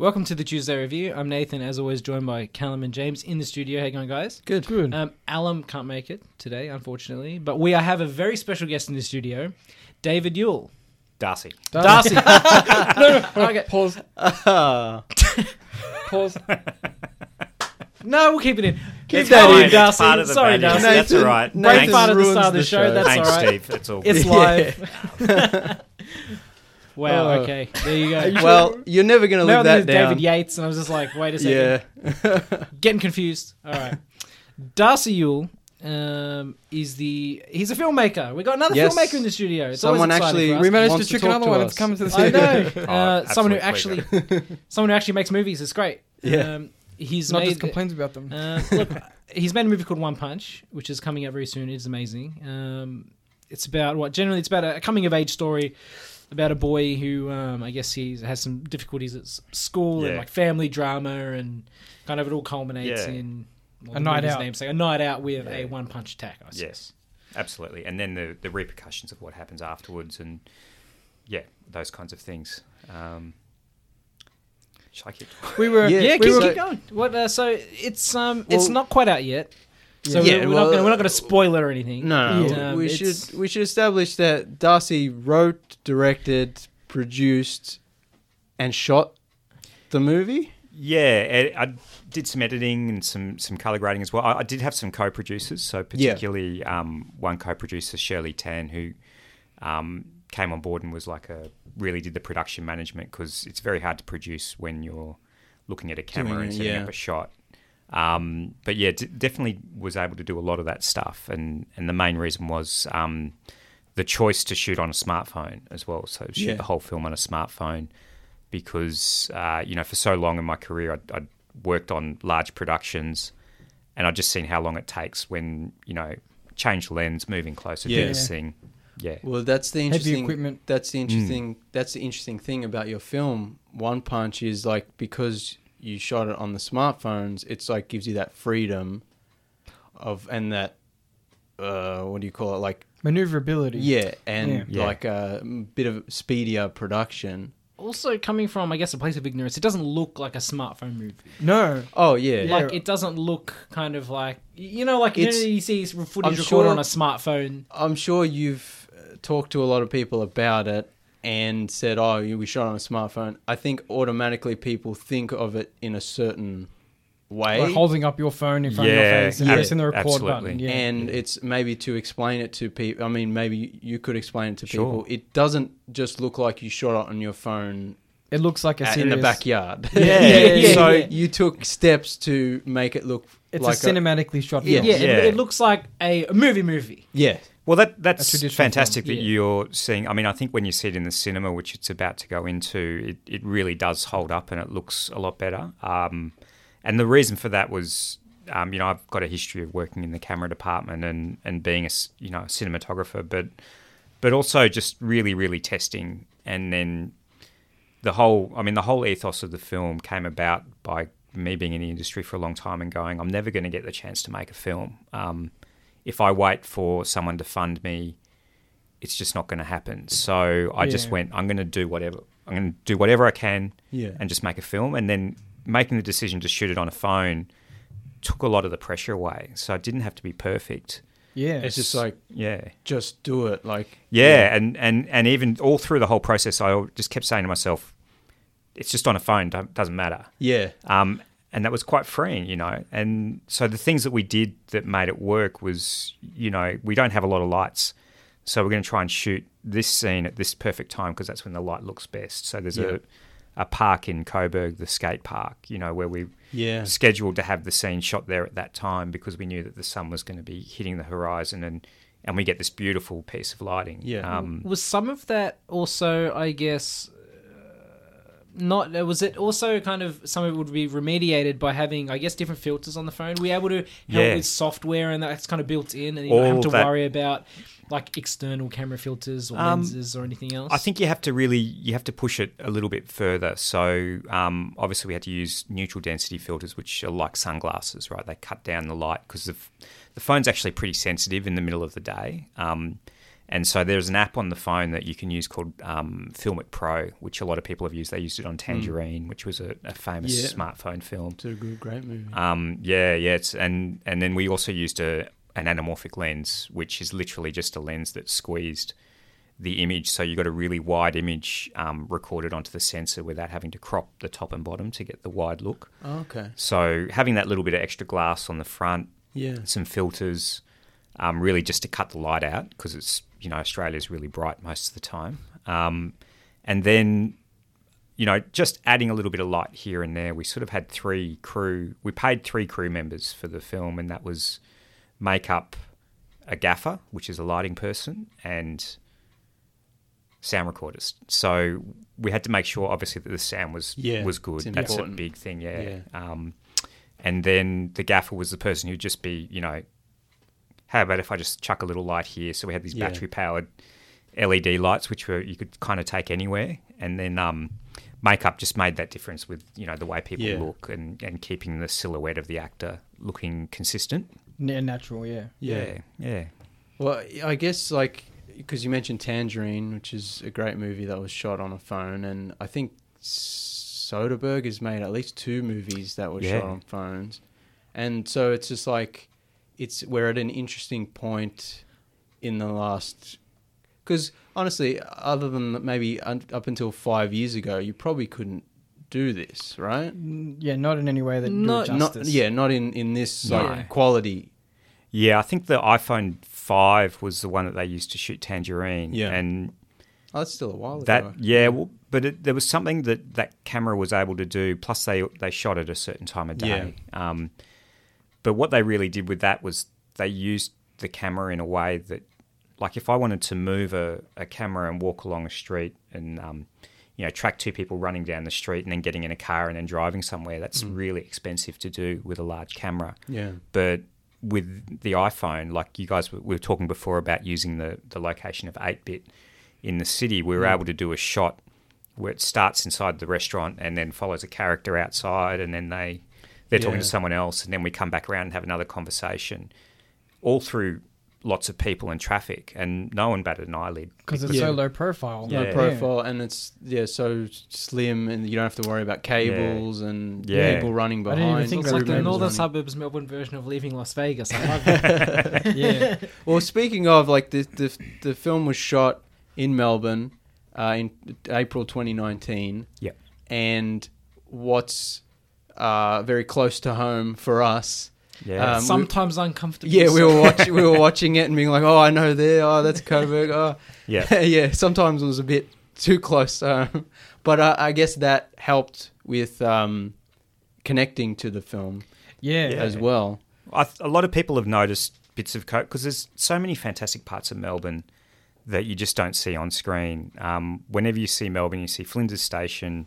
Welcome to the Tuesday review. I'm Nathan, as always, joined by Callum and James in the studio. How you going, guys? Good. Good. Um, Alum can't make it today, unfortunately, but we have a very special guest in the studio, David Yuille. Darcy. Darcy. no, no, okay. Pause. Uh, Pause. No, we'll keep it in. Keep It's that fine, in, it's Darcy. part of the Sorry, value. Darcy. That's all right. Break Thanks, part at the ruins start of the the show. show. That's Thanks all right. Steve. It's all It's live. wow. Oh. Okay. There you go. Well, you're never going to now live there's that down. David Yates, and I was just like, wait a second. yeah. Getting confused. All right. Darcy Yuille um, is the he's a filmmaker. We got another Yes. filmmaker in the studio. It's Someone actually. We We managed to to trick another to one us. into coming to the studio. I know. Uh, Oh, someone who actually someone who actually makes movies. It's great. Yeah. Um, he's Not made just complains about them. Uh, look, he's made a movie called One Punch, which is coming out very soon. It's amazing. Um, it's about what generally it's about a coming of age story about a boy who um, I guess he has some difficulties at s- school and like family drama and kind of it all culminates Yeah. in well, A the night movie's out. namesake, a night out with a one punch attack. I suppose. Yes, absolutely. And then the the repercussions of what happens afterwards, and yeah, those kinds of things. Um, shall I keep? We were. Yeah, Yeah, we keep, were, keep going. What? Uh, so it's um, it's Well- not quite out yet. So Yeah, we're, we're well, not gonna, we're not going to spoil it or anything. No, no. Yeah. we Um, should we should establish that Darcy wrote, directed, produced, and shot the movie. Yeah, I, I did some editing and some some color grading as well. I, I did have some co-producers, so particularly um, one co-producer, Shirley Tan, who um, came on board and was like a really did the production management because it's very hard to produce when you're looking at a camera Doing and it, setting yeah. up a shot. Um, but yeah, d- definitely was able to do a lot of that stuff, and and the main reason was um, the choice to shoot on a smartphone as well. So shoot Yeah. the whole film on a smartphone because uh, you know for so long in my career I'd, I'd worked on large productions, and I'd just seen how long it takes when you know change lens, moving closer Yeah. to this thing. Yeah, Well, that's the interesting Heavy interesting. equipment. That's Mm. the interesting. That's the interesting thing about your film. One Punch is like because you shot it on the smartphones. It's like gives you that freedom of and that uh, what do you call it? Like maneuverability. yeah, and Yeah. Yeah. like a bit of speedier production. Also, coming from I guess a place of ignorance, it doesn't look like a smartphone movie. No. Oh yeah, Yeah. Like it doesn't look kind of like you know, like you, know, It's- you see footage I'm recorded sure- on a smartphone. I'm sure you've uh, talked to a lot of people about it and said, "Oh, we shot on a smartphone." I think automatically people think of it in a certain way, Like holding up your phone in front of your face and yeah, pressing the record absolutely. button. Yeah. and it's maybe to explain it to people. I mean, maybe you could explain it to Sure. people. It doesn't just look like you shot it on your phone it looks like a at- serious, in the backyard. Yeah, yeah, yeah, so you took steps to make it look It's like a cinematically shot Yeah. film. Yeah, It, it looks like a, a movie movie. yeah, Well, that that's fantastic film, that yeah. you're seeing. I mean, I think when you see it in the cinema, which it's about to go into, it, it really does hold up and it looks a lot better. Um, and the reason for that was, um, you know, I've got a history of working in the camera department and, and being a you know a cinematographer, but but also just really really testing and then the whole I mean the whole ethos of the film came about by me being in the industry for a long time and going I'm never going to get the chance to make a film um, if I wait for someone to fund me it's just not going to happen. So I just went I'm going to do whatever I'm going to do whatever I can yeah, and just make a film. And then making the decision to shoot it on a phone took a lot of the pressure away. So I didn't have to be perfect. Yeah. it's just like yeah. just do it. Like yeah, and, and and even all through the whole process, I just kept saying to myself, "It's just on a phone; doesn't matter." yeah, Um, and that was quite freeing, you know. And so the things that we did that made it work was, you know, we don't have a lot of lights, so we're going to try and shoot this scene at this perfect time because that's when the light looks best. So there's Yeah. a a park in Coburg, the skate park, you know, where we yeah, scheduled to have the scene shot there at that time because we knew that the sun was going to be hitting the horizon and and we get this beautiful piece of lighting. Yeah. Um, Was some of that also, I guess, not? uh, Was it also kind of some of it would be remediated by having, I guess, different filters on the phone? Were you able to help Yeah. with software and that's kind of built in, and you don't have to that- worry about like external camera filters or Um, lenses or anything else? I think you have to really you have to push it a little bit further. So um, obviously we had to use neutral density filters, which are like sunglasses, right? They cut down the light because the, the phone's actually pretty sensitive in the middle of the day, um, And so there's an app on the phone that you can use called um, Filmic Pro, which a lot of people have used. They used it on Tangerine, which was a, a famous Yeah. smartphone film. It's a good, great movie. Um, yeah, yeah, it's, and and then we also used a an anamorphic lens, which is literally just a lens that's squeezed the image, so you got a really wide image um, recorded onto the sensor without having to crop the top and bottom to get the wide look. Oh, okay. So having that little bit of extra glass on the front, Yeah. some filters, um, really just to cut the light out because it's you know Australia's really bright most of the time, um, and then you know just adding a little bit of light here and there. We sort of had three crew. We paid three crew members for the film, and that was makeup, a gaffer, which is a lighting person, and sound recorders. So we had to make sure, obviously, that the sound was Yeah, was good. That's a big thing, yeah. Yeah. Um, and then the gaffer was the person who'd just be, you know, how about if I just chuck a little light here? So we had these Yeah. battery powered LED lights, which were you could kind of take anywhere, and then um, makeup just made that difference with you know the way people Yeah. look and, and keeping the silhouette of the actor looking consistent. Yeah, natural, yeah. Yeah, yeah, Well, I guess like because you mentioned Tangerine, which is a great movie that was shot on a phone, and I think Soderbergh has made at least two movies that were Yeah. shot on phones, and so it's just like it's we're at an interesting point in the last because honestly, other than maybe un- up until five years ago, you probably couldn't do this, right? Mm, Yeah, not in any way that Not- do it Not justice. yeah, not in in this No. like quality. yeah. I think the iPhone five was the one that they used to shoot Tangerine. Yeah. and Oh, that's still a while ago. That yeah, well, but it, there was something that that camera was able to do. Plus, they they shot at a certain time of day. Um, but what they really did with that was they used the camera in a way that, like, if I wanted to move a, a camera and walk along a street and um, you know track two people running down the street and then getting in a car and then driving somewhere, that's really expensive to do with a large camera yeah. but with the iPhone, like you guys were, we were talking before about using the, the location of 8 bit in the city, we were Mm. able to do a shot where it starts inside the restaurant and then follows a character outside, and then they they're talking to someone else, and then we come back around and have another conversation, all through lots of people and traffic, and no one batted an eyelid Because it's Yeah. so low profile. Yeah. no profile and it's yeah so slim and you don't have to worry about cables and Yeah. people running behind. I didn't even think It's like the northern running. suburbs Melbourne version of leaving Las Vegas. I love it. Yeah. well speaking of like the the, the film was shot in melbourne uh, in april 2019 Yep. and what's uh, very close to home for us Yeah. Um, we- Sometimes uncomfortable. yeah we were watching we were watching it and being like oh i know there oh that's coburg oh yeah. yeah, sometimes it was a bit too close. Um, but uh, I guess that helped with um, connecting to the film Yeah. Yeah. as well. I th- a lot of people have noticed bits of cope because there's so many fantastic parts of Melbourne that you just don't see on screen. Um, whenever you see Melbourne, you see Flinders Station,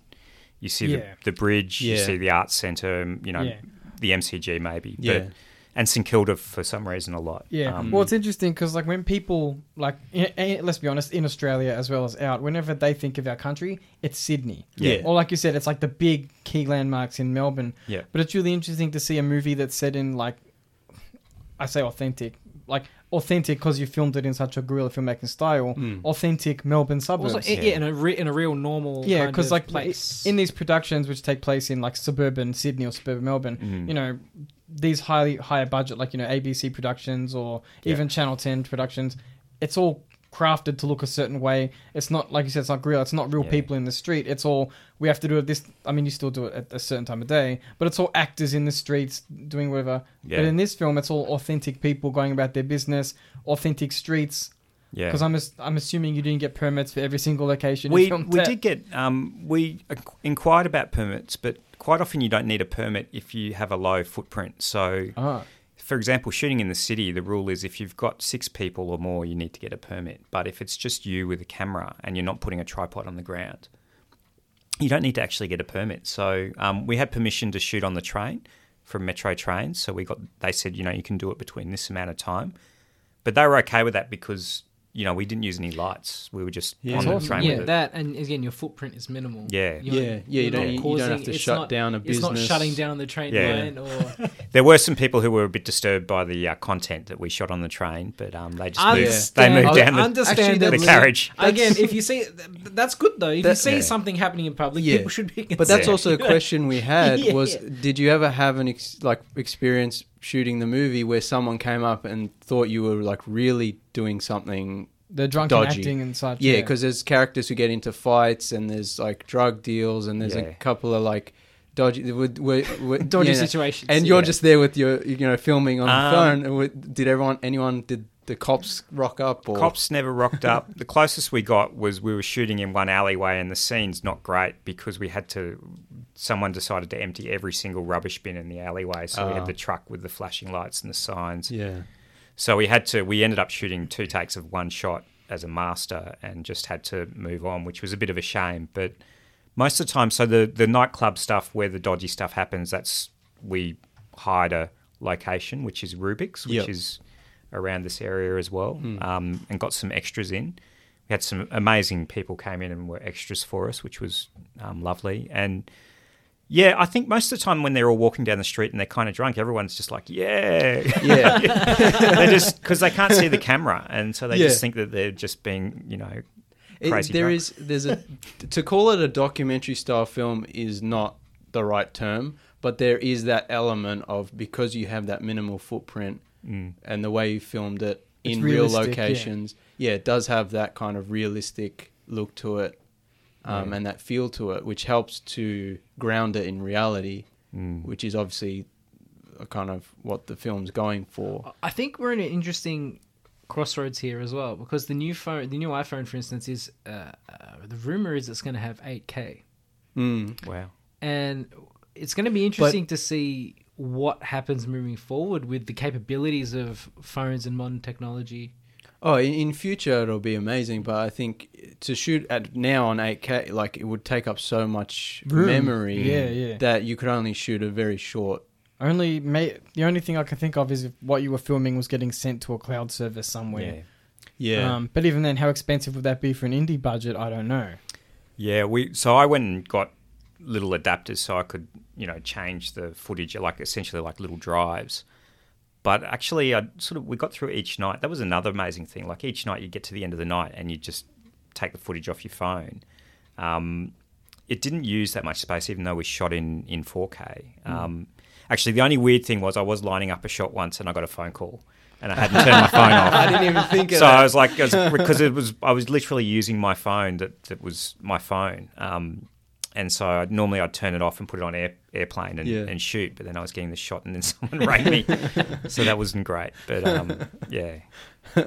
you see Yeah. the, the bridge, you see the arts centre, you know, Yeah. the MCG maybe, Yeah. but and St Kilda for some reason a lot. Yeah. Um, well, it's interesting because, like, when people, like, i i let's be honest, in Australia as well as out, whenever they think of our country, it's Sydney. Yeah. Or, like you said, it's like the big key landmarks in Melbourne. Yeah. But it's really interesting to see a movie that's set in, like, I say authentic, like, authentic because you filmed it in such a guerrilla filmmaking style, Mm. authentic Melbourne suburbs. Also, yeah. Yeah. in a re- in a real normal Yeah, because like place. in these productions which take place in like suburban Sydney or suburban Melbourne, Mhm. you know, these highly higher budget like you know ABC productions or Yeah. even Channel Ten productions, it's all crafted to look a certain way. It's not like you said, it's not real. It's not real Yeah. people in the street. It's all we have to do it this. I mean, you still do it at a certain time of day, but it's all actors in the streets doing whatever. Yeah. But in this film, it's all authentic people going about their business, authentic streets. yeah. Because I'm I'm assuming you didn't get permits for every single location. we we did get um, we inquired about permits, but quite often you don't need a permit if you have a low footprint. So Ah. For example, shooting in the city, the rule is if you've got six people or more, you need to get a permit. But if it's just you with a camera and you're not putting a tripod on the ground, you don't need to actually get a permit. So um, we had permission to shoot on the train from Metro Trains. So we got they said you know you can do it between this amount of time, but they were okay with that because you know, we didn't use any lights. We were just Yeah. on That's the awesome. train yeah, with it. that and again, your footprint is minimal. Yeah. You're- Yeah, yeah, you don't- not you don't have to shut not- down a business. It's not shutting down the train Yeah. line or There were some people who were a bit disturbed by the uh, content that we shot on the train, but um, they just moved, they moved down the, understandably. the carriage. Again, if you see, that's good though. If you see yeah. something happening in public, Yeah. people should be. But that's also a question we had Yeah. was did you ever have an ex- like experience shooting the movie where someone came up and thought you were like really doing something The drunken Dodgy. acting and such. yeah because there's characters who get into fights and there's like drug deals and there's Yeah. a couple of like dodgy we're, we're, we're, dodgy you know, situations. and you're Yeah. just there with your you know filming on the Um, phone did everyone anyone did the cops rock up or Cops never rocked up. The closest we got was we were shooting in one alleyway, and the scene's not great because we had to. Someone decided to empty every single rubbish bin in the alleyway, so we Ah. had the truck with the flashing lights and the signs. yeah So we had to. We ended up shooting two takes of one shot as a master, and just had to move on, which was a bit of a shame. But most of the time, so the the nightclub stuff where the dodgy stuff happens, that's we hired a location, which is Rubik's, which Yep. is around this area as well, um, and got some extras in. We had some amazing people came in and were extras for us, which was um, lovely. And yeah, I think most of the time when they're all walking down the street and they're kind of drunk, everyone's just like, yeah, yeah they just because they can't see the camera, and so they Yeah. just think that they're just being, you know, It- crazy. there drunk. is there's a to call it a documentary style film is not the right term, but there is that element of because you have that minimal footprint Mm. and the way you filmed it It's in real realistic, yeah. locations, yeah. it does have that kind of realistic look to it, um, Yeah. and that feel to it, which helps to ground it in reality, Mm. which is obviously a kind of what the film's going for. I think we're in an interesting crossroads here as well because the new phone, the new iPhone, for instance, is uh, uh, the rumor is it's going to have 8K, Mm. Wow. and it's going to be interesting to see what happens moving forward with the capabilities of phones and modern technology. Oh, in, in future it'll be amazing, but I think to shoot at now on 8K, like it would take up so much Room. memory Yeah, yeah. that you could only shoot a very short. Only may, the only thing I can think of is if what you were filming was getting sent to a cloud service somewhere. Yeah. Yeah, Um, but even then, how expensive would that be for an indie budget? I don't know. Yeah, we so I went and got little adapters so I could, you know, change the footage like essentially like little drives. But actually I sort of we got through each night. That was another amazing thing. Like each night you get to the end of the night and you just take the footage off your phone. Um, it didn't use that much space even though we shot in in 4K. Um, actually the only weird thing was I was lining up a shot once and I got a phone call and I hadn't turned my phone off. I didn't even think of it. so that. I was like, because it was, I was literally using my phone that, that was my phone. Um, and so I'd, normally I'd turn it off and put it on air, airplane and, Yeah. and shoot, but then I was getting the shot and then someone rang me. so that wasn't great. But um, yeah.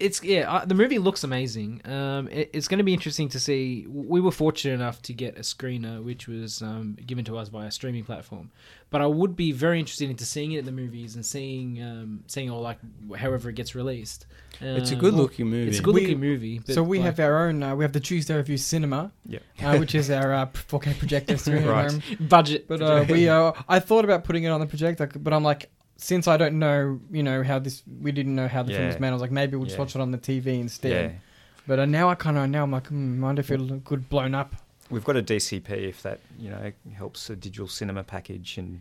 It's yeah, uh, the movie looks amazing. Um, it, it's going to be interesting to see. We were fortunate enough to get a screener, which was um, given to us by a streaming platform. But I would be very interested into seeing it at the movies and seeing um, seeing all like however it gets released. it's a Um, good looking movie. It's a good looking movie. But so we like, have our own. Uh, we have the Tuesday Review Cinema, Yeah. uh, which is our uh, 4K projector screen Right. budget, But uh, we, uh, I thought about putting it on the projector, but I'm like, since I don't know, you know how this, we didn't know how the film was Yeah. made. I was like, maybe we'll just Yeah. watch it on the TV instead. But uh, now I kind of now I'm like, hmm, wonder if it'll look good blown up. We've got a DCP if that, you know, helps a digital cinema package and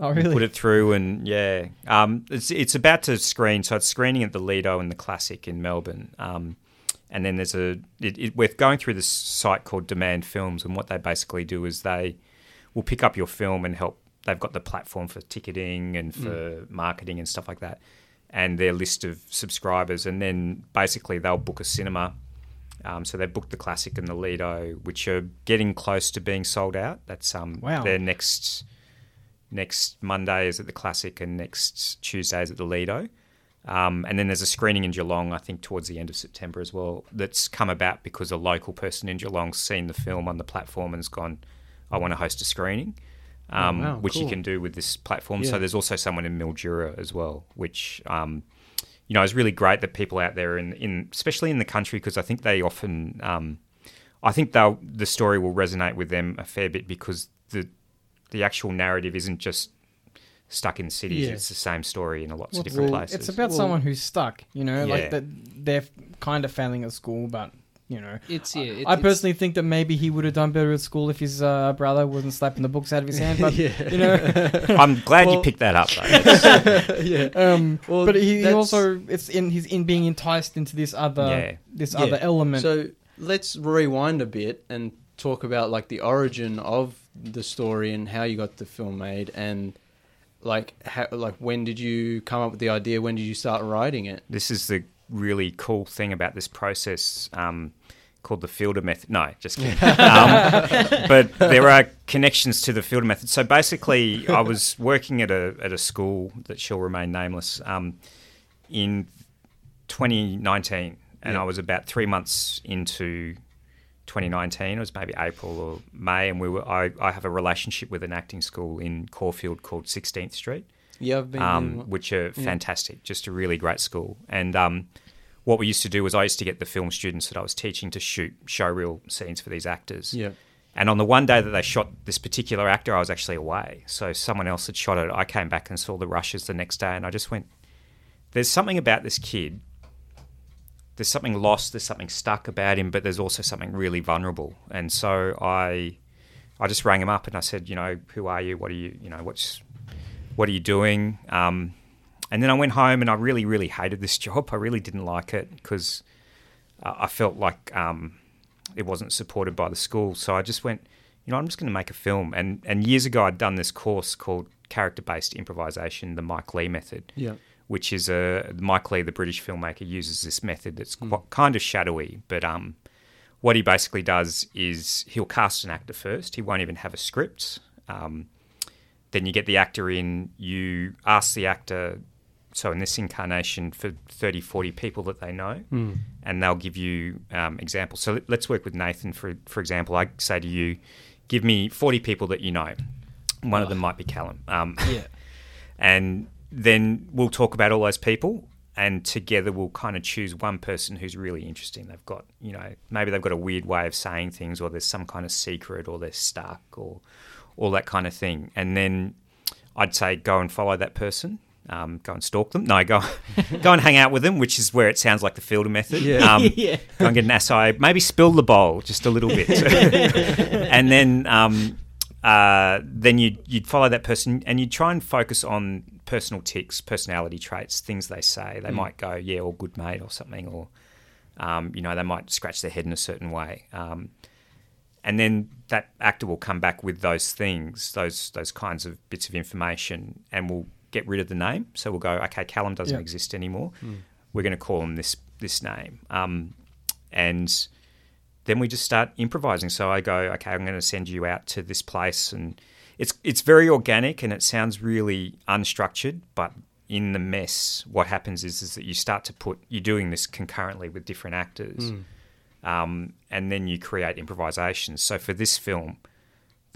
Oh really? put it through and yeah um, it's it's about to screen so it's screening at the lido and the classic in melbourne um, and then there's a it, it, we're going through this site called demand films and what they basically do is they will pick up your film and help they've got the platform for ticketing and for marketing and stuff like that and their list of subscribers and then basically they'll book a cinema um, so they booked the classic and the lido which are getting close to being sold out that's um Wow. their next next Monday is at the Classic and next Tuesday is at the Lido. Um, and then there's a screening in Geelong, I think, towards the end of September as well, that's come about because a local person in Geelong's seen the film on the platform and has gone, I want to host a screening, um, Oh, wow, which you can do with this platform. Yeah. So there's also someone in Mildura as well, which, um, you know, is really great that people out there, in, in especially in the country, because I think they often, um, I think they'll, the story will resonate with them a fair bit because the the actual narrative isn't just stuck in cities. Yeah. It's the same story in lots Well, of different well, places. It's about Well- someone who's stuck, you know, Yeah. like that they're kind of failing at school, but you know. It's yeah. It, I it's- personally think that maybe he would have done better at school if his uh, brother wasn't slapping the books out of his hand. But yeah. you know, I'm glad you picked that up. Though. yeah. um, Well, but he, he also it's in he's in being enticed into this other Yeah. this Yeah. other element. So let's rewind a bit and talk about like the origin of the story and how you got the film made and like how like when did you come up with the idea? When did you start writing it? this is the really cool thing about this process um, called the Fielder method. No, just kidding. um, but there are connections to the Fielder method. So basically, I was working at a at a school that shall remain nameless um, in 2019, and Yeah. I was about three months into 2019. It was maybe April or May, and we were. I, I have a relationship with an acting school in Caulfield called 16th Street Yeah, I've been um, which are fantastic, just a really great school. And um, what we used to do was I used to get the film students that I was teaching to shoot showreel scenes for these actors. yeah. And on the one day that they shot this particular actor, I was actually away. So someone else had shot it. I came back and saw the rushes the next day, and I just went, "There's something about this kid. There's something lost. There's something stuck about him, but there's also something really vulnerable." And so I, I just rang him up and I said, "You know, who are you? What are you? You know, what's, what are you doing?" Um, and then I went home and I really, really hated this job. I really didn't like it because uh, I felt like um, it wasn't supported by the school. So I just went, you know, I'm just going to make a film. And and years ago, I'd done this course called character based improvisation, the Mike Leigh method, Yeah. which is a Mike Leigh, the British filmmaker, uses this method that's qu- kind of shadowy, but um, what he basically does is he'll cast an actor first. He won't even have a script. Um, then you get the actor in, you ask the actor, so in this incarnation, for 30, 40 people that they know, and they'll give you um, examples. So let- let's work with Nathan, for, for example. I say to you, give me 40 people that you know. One of them might be Callum. Um, Yeah. and then we'll talk about all those people and together we'll kind of choose one person who's really interesting they've got you know maybe they've got a weird way of saying things or there's some kind of secret or they're stuck or all that kind of thing and then i'd say go and follow that person um, go and stalk them no go go and hang out with them which is where it sounds like the fielder method Yeah. um, yeah. go and get an acai, maybe spill the bowl just a little bit, and then um, uh, then you'd you'd follow that person and you'd try and focus on personal tics, personality traits, things they say. They might go, yeah, or good mate, or something, or um, you know, they might scratch their head in a certain way. Um, and then that actor will come back with those things, those those kinds of bits of information, and we'll get rid of the name. So we'll go, okay, Callum doesn't Yeah. exist anymore. We're going to call him this this name, um, and then we just start improvising. So I go, okay, I'm going to send you out to this place, and it's it's very organic and it sounds really unstructured, but in the mess, what happens is is that you start to put you're doing this concurrently with different actors, um, and then you create improvisations. So for this film,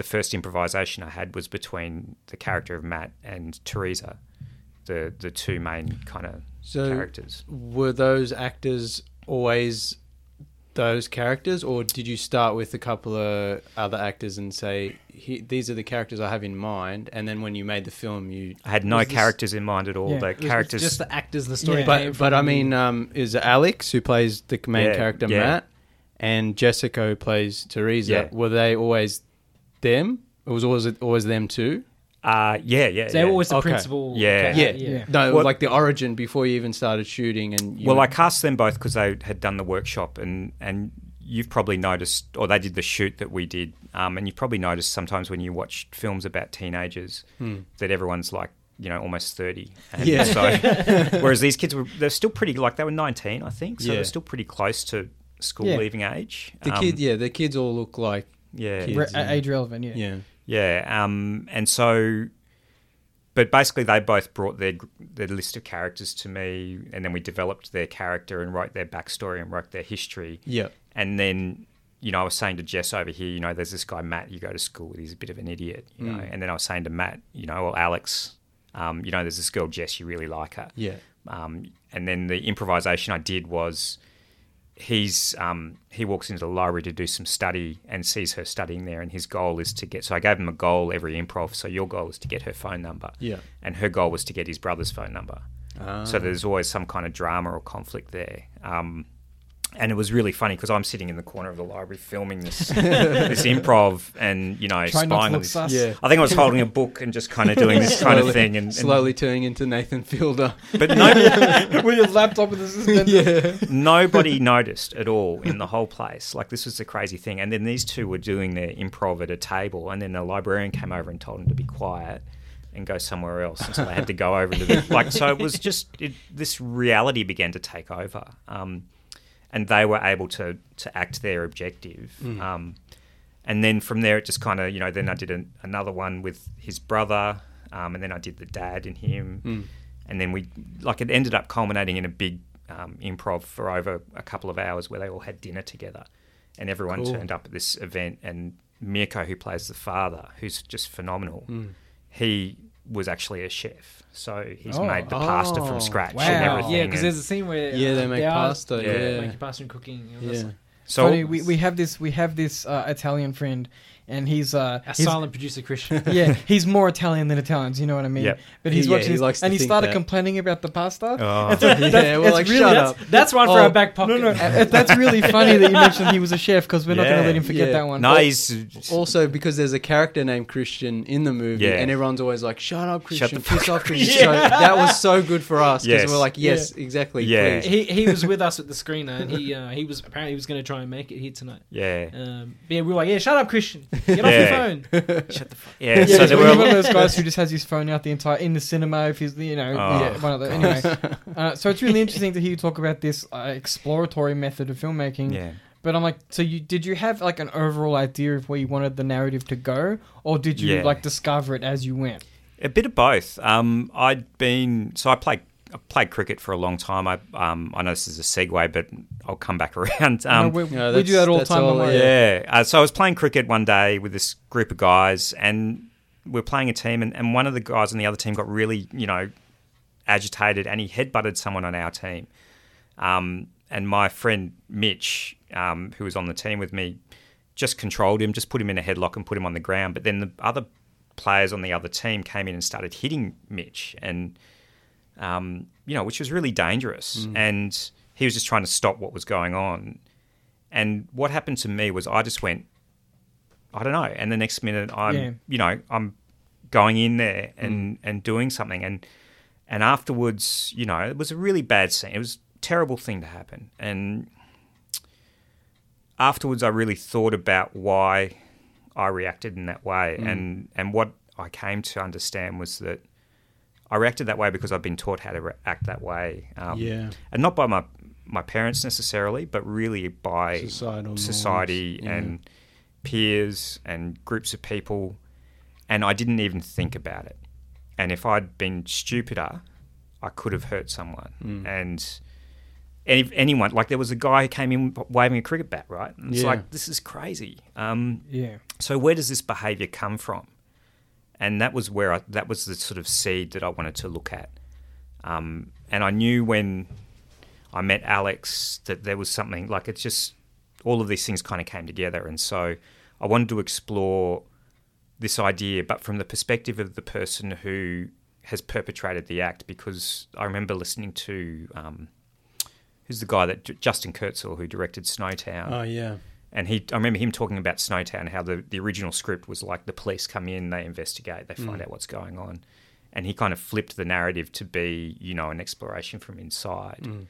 the first improvisation I had was between the character of Matt and Teresa, the the two main kind of So characters. were those actors always those characters, or did you start with a couple of other actors and say, he, "These are the characters I have in mind," and then when you made the film, you I had no Was this- characters in mind at all. Yeah. The characters just the actors, the story. Yeah. But but I mean, um, is Alex who plays the main Yeah, character yeah. Matt, and Jessica who plays Teresa? Yeah. Were they always them? It was always always them too. Uh, yeah, yeah. So they were yeah. always the Okay. principal. Yeah. Yeah, character, Yeah. No, Well- like the origin before you even started shooting, and you well, were- I cast them both because they had done the workshop, and and you've probably noticed, or they did the shoot that we did, um, and you've probably noticed sometimes when you watch films about teenagers that everyone's like. You know, almost thirty. And Yeah. So, whereas these kids were, they're still pretty like they were nineteen, I think. So Yeah. they're still pretty close to school Yeah. leaving age. the Um, kid, yeah, the kids all look like yeah. Re- yeah. age relevant, yeah. yeah. Yeah, um, and so, but basically, they both brought their their list of characters to me, and then we developed their character and wrote their backstory and wrote their history. Yeah. And then, you know, I was saying to Jess over here, you know, there's this guy Matt you go to school with. He's a bit of an idiot, you know. Mm. And then I was saying to Matt, you know, well Alex, um, you know, there's this girl Jess, you really like her. Yeah. Um, and then the improvisation I did was he's um, he walks into the library to do some study and sees her studying there, and his goal is to get. So I gave him a goal every improv. So your goal is to get her phone number, Yeah. and her goal was to get his brother's phone number. Ah. So there's always some kind of drama or conflict there. Um, and it was really funny because I'm sitting in the corner of the library filming this this improv, and you know, Try to spying on this. Yeah. I think I was holding a book and just kind of doing this kind of thing, and, and slowly turning into Nathan Fielder. But no, with your laptop with the suspender. yeah. nobody noticed at all in the whole place. Like this was the crazy thing. And then these two were doing their improv at a table, and then the librarian came over and told them to be quiet and go somewhere else. And so they had to go over to the like. So it was just it, this reality began to take over, um, and they were able to to act their objective. Um, and then from there, it just kind of you know. Then I did an, another one with his brother, um, and then I did the dad and him Mm. and then we like it ended up culminating in a big um, improv for over a couple of hours where they all had dinner together and everyone Cool. turned up at this event and Mirko who plays the father who's just phenomenal Mm. he was actually a chef so he's Oh. made the pasta Oh, from scratch wow. and everything Yeah, because there's a scene where Yeah, they uh, make are pasta. Yeah. Yeah. making pasta and cooking. and Yeah. that's- so Funny, we, we have this we have this uh, Italian friend, and he's uh Our he's, silent producer Christian. yeah he's more Italian than Italians. You know what I mean? Yep. But he's Yeah, watching he this, likes to and he think started that. complaining about the pasta. Oh. And so Yeah, that's- we're it's like, really- shut that's- up. That's one for Oh, our back pocket. No, no, uh, that's really funny that you mentioned he was a chef because we're not going Yeah. to let him forget Yeah. that one. no he's Also, because there's a character named Christian in the movie, Yeah. and everyone's always like, "Shut up, Christian! the Piss off. Christian!" Yeah. So that was so good for us because Yes. we're like, "Yes, exactly." Yeah. please." he he was with us at the screener, and he uh, he was apparently he was going to try and make it here tonight. yeah Um, but yeah, we were like, yeah, shut up, Christian, get off Yeah. your phone. shut the fuck yeah, Yeah, so there one were a of those guys who just has his phone out the entire in the cinema. If he's you know Oh, yeah, one of the anyway. Uh, so it's really interesting to hear you talk about this uh, exploratory method of filmmaking. yeah But I'm like, so you did you have like an overall idea of where you wanted the narrative to go, or did you Yeah. like discover it as you went? A bit of both. Um, I'd been so I played I played cricket for a long time. I um, I know this is a segue, but I'll come back around. Um, no, we, no, we do that all the time. all, don't yeah. Uh, so I was playing cricket one day with this group of guys, and we are playing a team, and, and one of the guys on the other team got really, you know, agitated, and he headbutted someone on our team. Um, and my friend Mitch, um, who was on the team with me, just controlled him, just put him in a headlock and put him on the ground. But then the other players on the other team came in and started hitting Mitch, and um, you know, which was really dangerous. Mm. And he was just trying to stop what was going on. And what happened to me was I just went, I don't know. And the next minute, I'm, Yeah. you know, I'm going in there and mm. and doing something. And and afterwards, you know, it was a really bad scene. It was a terrible thing to happen. And afterwards, I really thought about why I reacted in that way. Mm. And and what I came to understand was that I reacted that way because I've been taught how to re- act that way. Um, Yeah. and not by my my parents necessarily, but really by Societal society yeah. and peers and groups of people. And I didn't even think about it. And if I'd been stupider, I could have hurt someone. Mm. And any, anyone, like there was a guy who came in waving a cricket bat, right? And it's Yeah. like, this is crazy. Um, Yeah. so where does this behavior come from? And that was where I, that was the sort of seed that I wanted to look at. Um, and I knew when I met Alex that there was something like it's just all of these things kind of came together. And so I wanted to explore this idea, but from the perspective of the person who has perpetrated the act. Because I remember listening to um, who's the guy that Justin Kurzel who directed Snowtown Oh yeah. And he I remember him talking about Snowtown how the, the original script was like the police come in, they investigate, they find Mm. out what's going on. And he kind of flipped the narrative to be, you know, an exploration from inside. Mm.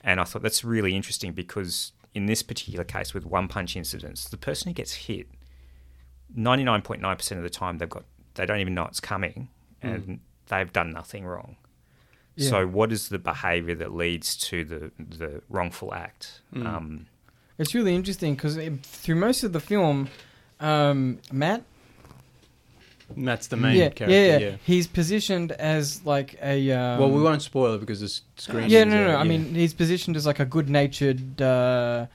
And I thought that's really interesting because in this particular case with one punch incidents, the person who gets hit, ninety nine point nine percent of the time they've got they don't even know it's coming and they've done nothing wrong. Yeah. So what is the behaviour that leads to the the wrongful act? Mm. Um, It's really interesting because through most of the film, um, Matt, Matt's the main yeah, character. yeah, Yeah. he's positioned as like a. Um, well, we won't spoil it because the screen. Yeah, is, no, no, uh. I mean, he's positioned as like a good-natured, uh,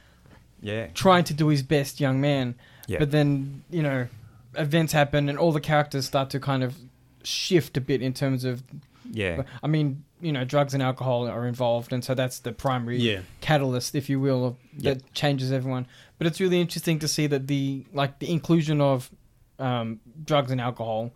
yeah. trying to do his best young man. Yeah. But then you know, events happen and all the characters start to kind of shift a bit in terms of Yeah. I mean, you know, drugs and alcohol are involved, and so that's the primary Yeah. catalyst, if you will, that changes everyone. But it's really interesting to see that the like the inclusion of um, drugs and alcohol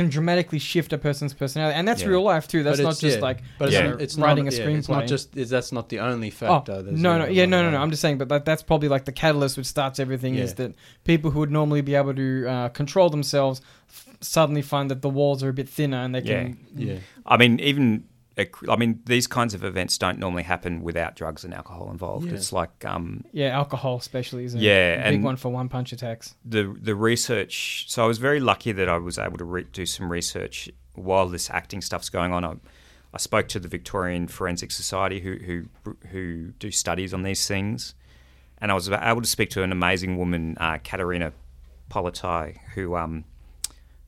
can dramatically shift a person's personality, and that's Yeah. real life too. That's But not it's- just yeah. like But Yeah. it's, you not, it's writing not, a yeah, screenplay. It's not just. It's, that's not the only Oh, factor. There's no, no, lot yeah, no, no, other- no. I'm just saying, but that, that's probably like the catalyst which starts everything is Yeah. that people who would normally be able to uh, control themselves f- suddenly find that the walls are a bit thinner and they can. Yeah. I mean, even I mean, these kinds of events don't normally happen without drugs and alcohol involved. Yeah. It's like um, Yeah, alcohol especially is a Yeah, big and- one for one punch attacks. the the research. So I was very lucky that I was able to re- do some research while this acting stuff's going on. I, I spoke to the Victorian Forensic Society who who who do studies on these things, and I was able to speak to an amazing woman, uh, Katerina Politi, who um,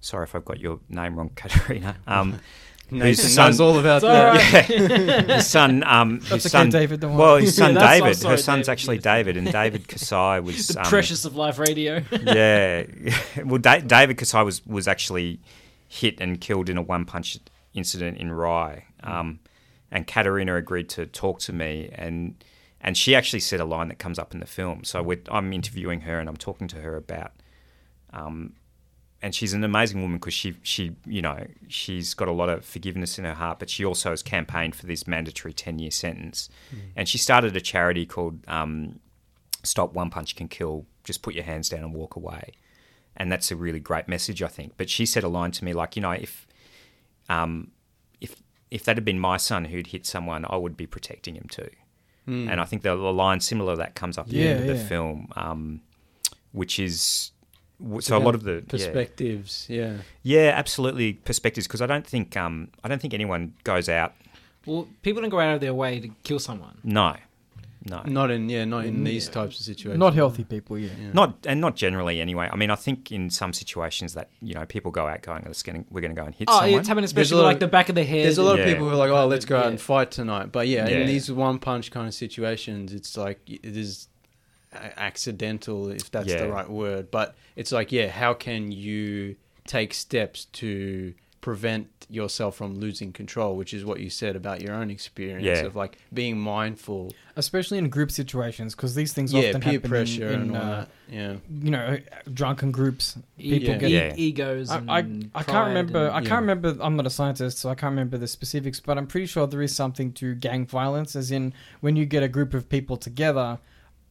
sorry if I've got your name wrong, Katerina. Um, Nathan whose knows son- all about It's all that. right. his son, um, That's his okay, son, David. Don't well, his son Yeah, David. sorry, Her son's David. actually David, and David Cassai was the um, precious of live radio. yeah. well, da- David Cassai was was actually hit and killed in a one punch incident in Rye, um, and Katerina agreed to talk to me, and and she actually said a line that comes up in the film. So we're, I'm interviewing her and I'm talking to her about. Um, and she's an amazing woman because she, she, you know, she's got a lot of forgiveness in her heart, but she also has campaigned for this mandatory ten year sentence, and she started a charity called um, Stop One Punch Can Kill. Just put your hands down and walk away, and that's a really great message, I think. But she said a line to me like, you know, if, um, if if that had been my son who'd hit someone, I would be protecting him too. Hmm. And I think the, the line similar to that comes up at the Yeah, end of the film, um, which is w- so a lot of the perspectives. Yeah. Yeah, absolutely perspectives because I don't think um, I don't think anyone goes out. well, people don't go out of their way to kill someone. No, no, Not in yeah, not in these yeah. types of situations. Not healthy people, yeah. Yeah. not and not generally anyway. I mean, I think in some situations that you know people go out going, "Let's get, we're going to go and hit Oh, someone." it's happening especially a lot with, like of- the back of the head. There's a lot Yeah. of people who are like, "Oh, let's go out Yeah. and fight tonight." But yeah, Yeah. in these one punch kind of situations, it's like it is a- accidental, if that's Yeah. the right word. But it's like, yeah, how can you take steps to prevent yourself from losing control? Which is what you said about your own experience Yeah. of like being mindful. Especially in group situations, because these things yeah, often peer happen pressure in, in and all uh, that. Yeah. you know, drunken groups. People Yeah. get. Yeah. egos. I, And I, I can't remember. and- I can't yeah. remember. I'm not a scientist, so I can't remember the specifics. But I'm pretty sure there is something to gang violence, as in when you get a group of people together,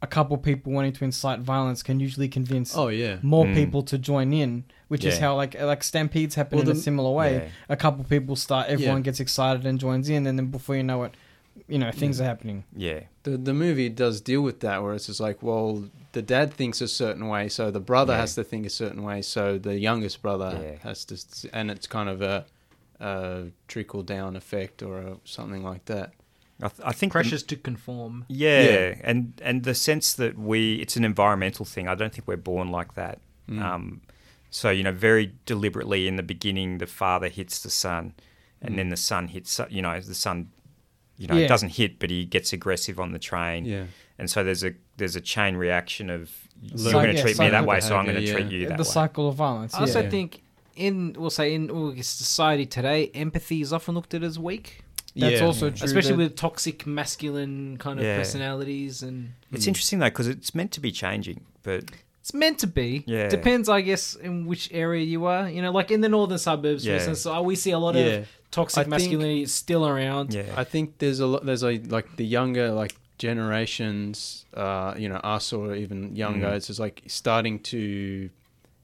a couple people wanting to incite violence can usually convince Oh yeah. more Mm. people to join in, which is how like like stampedes happen Well, in a similar way. Yeah. A couple people start, everyone Yeah. gets excited and joins in, and then before you know it, you know things Yeah. are happening. Yeah, The the movie does deal with that, where it's just like, well, the dad thinks a certain way, so the brother Yeah. has to think a certain way, so the youngest brother Yeah. has to, and it's kind of a, a trickle down effect or a, something like that. I, th- I think the- pressures to conform. Yeah, Yeah. and and the sense that we it's an environmental thing. I don't think we're born like that. Mm. Um, so you know, very deliberately in the beginning, the father hits the son, and Mm. then the son hits. You know, the son, you know, Yeah. doesn't hit, but he gets aggressive on the train, Yeah, and so there's a there's a chain reaction of you're Learned going to yeah, treat me that cycle way, so I'm going to behaviour, treat you that the way. The cycle of violence. I also yeah. think in we'll say in well, society today, empathy is often looked at as weak, That's Yeah. also true. especially that- with toxic masculine kind of Yeah. personalities, and It's Mm. interesting though because it's meant to be changing, but it's meant to be. Yeah. Depends, I guess, in which area you are. You know, like in the northern suburbs, for instance, uh, we see a lot yeah. of toxic I think- masculinity still around. yeah, I think there's a lot. There's a like the younger like generations, uh, you know, us or even younger. Mm. It's just like starting to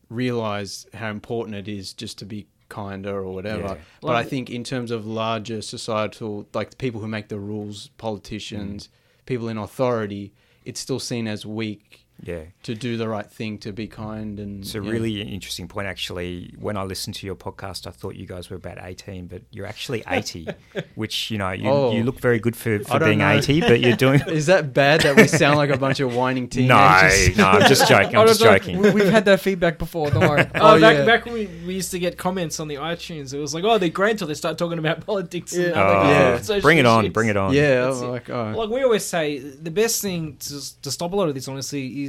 realize how important it is just to be kinder or whatever. Yeah. But I think in terms of larger societal, like the people who make the rules, politicians, mm. people in authority, it's still seen as weak yeah. to do the right thing, to be kind, and It's a yeah. really interesting point, actually. When I listened to your podcast, I thought you guys were about 18, but you're actually 80, which, you know, you, Oh. you look very good for, for being know. 80, but you're doing. Is that bad that we sound like a bunch of whining no, teenagers? no, I'm just joking. I'm just joking. we- We've had that feedback before. Don't worry. Oh, Oh, back, yeah. back when we, we used to get comments on the iTunes, it was like, oh, they're great until they start talking about politics. Yeah. other Oh, Yeah. social Bring it on, shits. bring it on. Yeah, That's I'm it. like oh. Like we always say, the best thing to, to stop a lot of this, honestly, is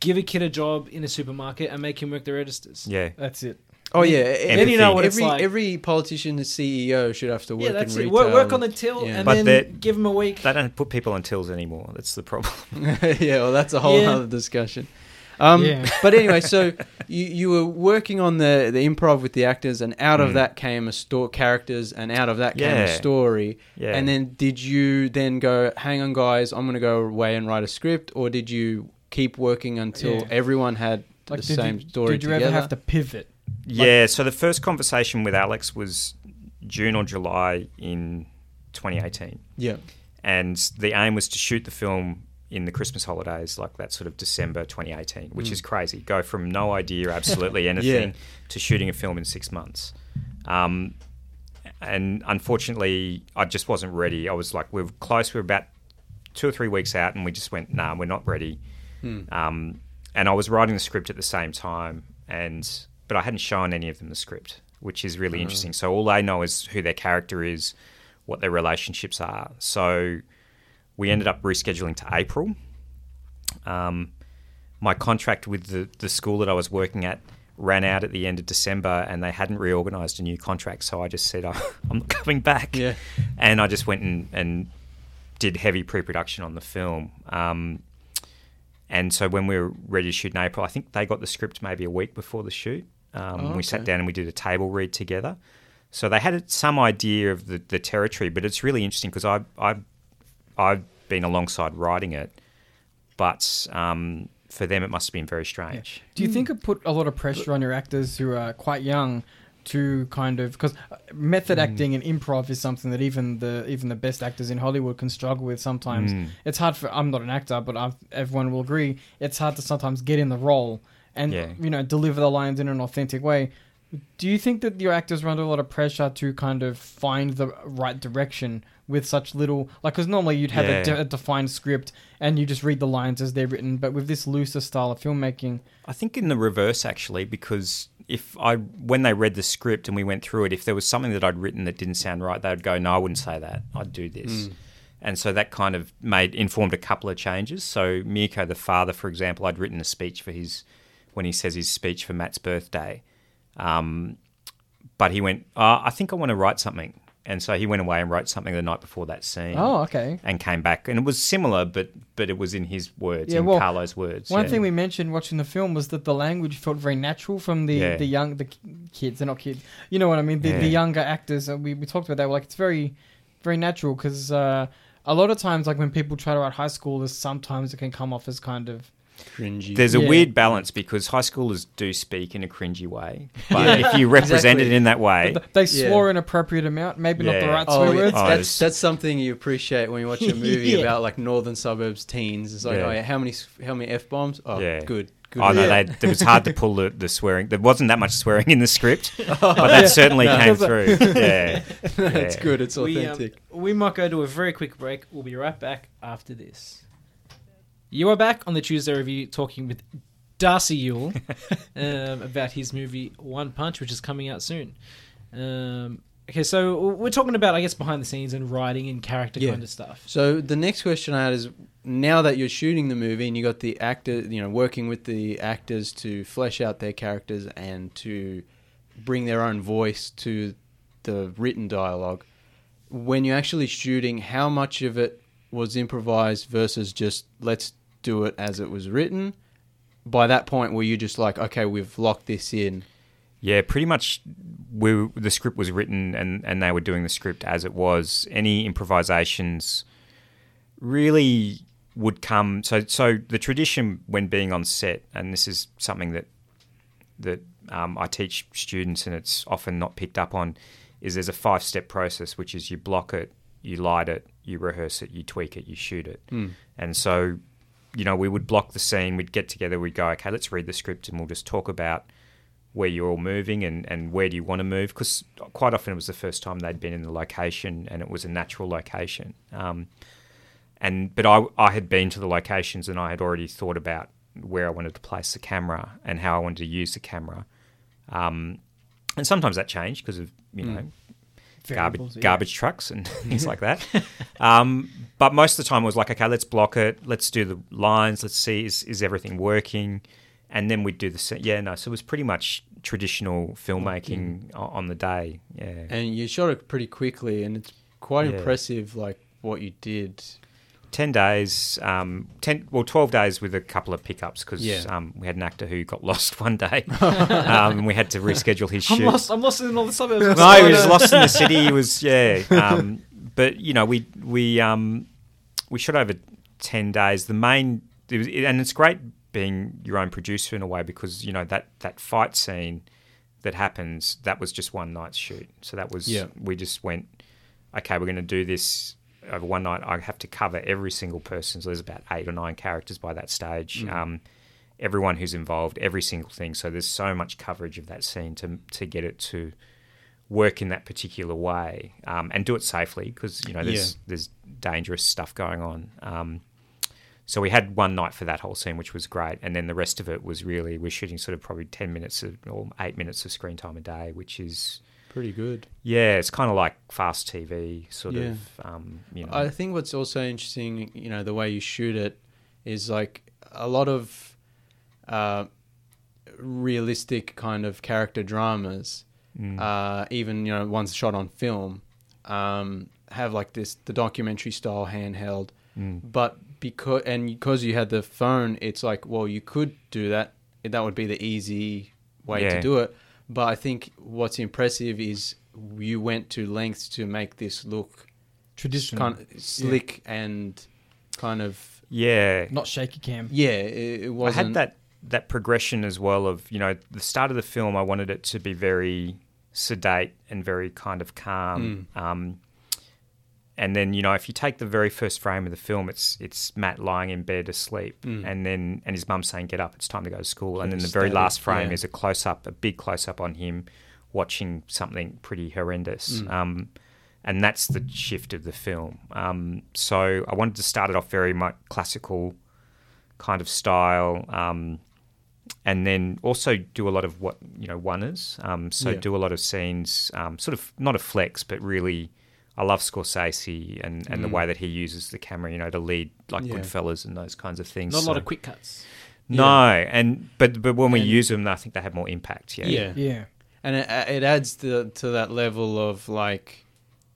give a kid a job in a supermarket and make him work the registers. Yeah. That's it. Oh yeah, Then you know what it's every like. every politician and CEO should have to work yeah, that's in it. retail. Work, work on the till Yeah. and But then give them a week. They don't put people on tills anymore. That's the problem. yeah, well, that's a whole Yeah. other discussion. Um, Yeah. But anyway, so you, you were working on the, the improv with the actors, and out of Mm. that came a store characters, and out of that came a story. Yeah. And then did you then go, hang on, guys, I'm going to go away and write a script, or did you keep working until Yeah. everyone had Like, the same you, story Did you together? ever have to pivot? Yeah, so the first conversation with Alex was June or July in 2018. Yeah. And the aim was to shoot the film in the Christmas holidays, like that sort of December 2018, which is crazy. Go from no idea, absolutely anything, to shooting a film in six months. Um, and unfortunately, I just wasn't ready. I was like, we were close. We were about two or three weeks out, and we just went, nah, we're not ready. Um, and I was writing the script at the same time, and but I hadn't shown any of them the script, which is really interesting. So all they know is who their character is, what their relationships are. So we ended up rescheduling to April. Um, my contract with the, the school that I was working at ran out at the end of December, and they hadn't reorganised a new contract. So I just said, "Oh, I'm not coming back. Yeah. And I just went and, and did heavy pre-production on the film. Um, and so when we were ready to shoot in April, I think they got the script maybe a week before the shoot. Um, Oh, We sat down and we did a table read together. So they had some idea of the, the territory, but it's really interesting because I, I, I've been alongside writing it, but um, for them it must have been very strange. Do you think it put a lot of pressure on your actors who are quite young to kind of because method Mm. acting and improv is something that even the even the best actors in Hollywood can struggle with sometimes. Mm. It's hard for I'm not an actor, but I've, everyone will agree it's hard to sometimes get in the role and Yeah. you know deliver the lines in an authentic way. Do you think that your actors are under a lot of pressure to kind of find the right direction with such little, like, because normally you'd have a, de- a defined script and you just read the lines as they're written, but with this looser style of filmmaking, I think in the reverse actually, because if I when they read the script and we went through it, if there was something that I'd written that didn't sound right, they'd go, "No, I wouldn't say that. I'd do this." And so that kind of made informed a couple of changes. So Mirko, the father, for example, I'd written a speech for his when he says his speech for Matt's birthday, um, but he went, oh, "I think I want to write something," and so he went away and wrote something the night before that scene. Oh, okay. And came back, and it was similar, but but it was in his words, Yeah, in well, Carlo's words. One yeah. thing we mentioned watching the film was that the language felt very natural from the, Yeah. the young the kids. They're not kids. You know what I mean? The, the younger actors. uh, We, we talked about that. We're like it's very very natural because uh, a lot of times, like when people try to write high schoolers, sometimes it can come off as kind of Cringy. There's a Yeah. weird balance because high schoolers do speak in a cringy way, but if you represent Exactly. it in that way, But they Yeah. swore an appropriate amount, maybe not the right Oh, swear words. Oh, that's it's- that's something you appreciate when you watch a movie Yeah. about like northern suburbs teens. It's like, Yeah. oh yeah, how many how many f bombs? Oh, Yeah. good, good. I know Yeah. they, it was hard to pull the, the swearing. There wasn't that much swearing in the script, but that certainly No. came through. Yeah, That's Yeah. good. It's We, um, authentic. we might go to a very quick break. We'll be right back after this. You are back on the Tuesday review talking with Darcy Yuille um, about his movie One Punch, which is coming out soon. Um, okay, so we're talking about, I guess, behind the scenes and writing and character Yeah. kind of stuff. So the next question I had is: now that you're shooting the movie and you got the actor, you know, working with the actors to flesh out their characters and to bring their own voice to the written dialogue, when you're actually shooting, how much of it was improvised versus just let's do it as it was written? By that point, were you just like, okay, we've locked this in? yeah. Pretty much, we the script was written, and and they were doing the script as it was. Any improvisations really would come. So so the tradition when being on set, and this is something that that um, I teach students, and it's often not picked up on, is there's a five step process, which is you block it, you light it, you rehearse it, you tweak it, you shoot it. And so, you know, we would block the scene, we'd get together, we'd go, okay, let's read the script, and we'll just talk about where you're all moving and, and where do you want to move? Because quite often it was the first time they'd been in the location and it was a natural location. Um, and but I, I had been to the locations and I had already thought about where I wanted to place the camera and how I wanted to use the camera. Um, and sometimes that changed because of you know garbage yeah. garbage trucks and things like that. Um, but most of the time it was like, okay, let's block it, let's do the lines, let's see is is everything working, and then we'd do the yeah no. So it was pretty much traditional filmmaking on the day. Yeah, And you shot it pretty quickly, and it's quite Yeah. impressive, like what you did. Ten days, um, ten well twelve days with a couple of pickups because Yeah. um, we had an actor who got lost one day, um, and we had to reschedule his I'm shoot. lost. I'm lost in all the suburbs. no, he was lost in the city. He was yeah. Um, but you know, we we um, we shot over ten days. The main it was, and it's great being your own producer in a way because you know that that fight scene that happens that was just one night's shoot. So that was Yeah. we just went okay. We're going to do this over one night. I have to cover every single person. So there's about eight or nine characters by that stage. Um, everyone who's involved, every single thing. So there's so much coverage of that scene to to get it to work in that particular way um, and do it safely because you know there's Yeah. there's dangerous stuff going on. Um, so we had one night for that whole scene, which was great, and then the rest of it was really we're shooting sort of probably ten minutes of, or eight minutes of screen time a day, which is Pretty good. yeah, it's kind of like fast TV sort Yeah. of um, you know. I think what's also interesting, you know, the way you shoot it is like a lot of uh, realistic kind of character dramas, Mm. uh, even you know ones shot on film, um, have like this the documentary style handheld. Mm. But because and because you had the phone, it's like well you could do that. That would be the easy way Yeah. to do it. But I think what's impressive is you went to lengths to make this look Traditional, kind of slick and kind of yeah, not shaky cam. yeah. It, it I wasn't had that that progression as well of you know the start of the film. I wanted it to be very sedate and very kind of calm. Um, and then you know if you take the very first frame of the film, it's it's Matt lying in bed asleep, Mm. and then and his mum saying get up, it's time to go to school. And then the very last frame yeah. is a close up, a big close up on him watching something pretty horrendous. Mm. Um, and that's the shift of the film. Um, so I wanted to start it off very much classical kind of style, um, and then also do a lot of what you know oneers. Um, so Yeah. do a lot of scenes, um, sort of not a flex, but really. I love Scorsese and, and the Mm. way that he uses the camera, you know, to lead like Yeah. Goodfellas and those kinds of things. Not a lot of quick cuts. No, and but but when we And- use them, I think they have more impact. Yeah, yeah. Yeah, and it, it adds to to that level of like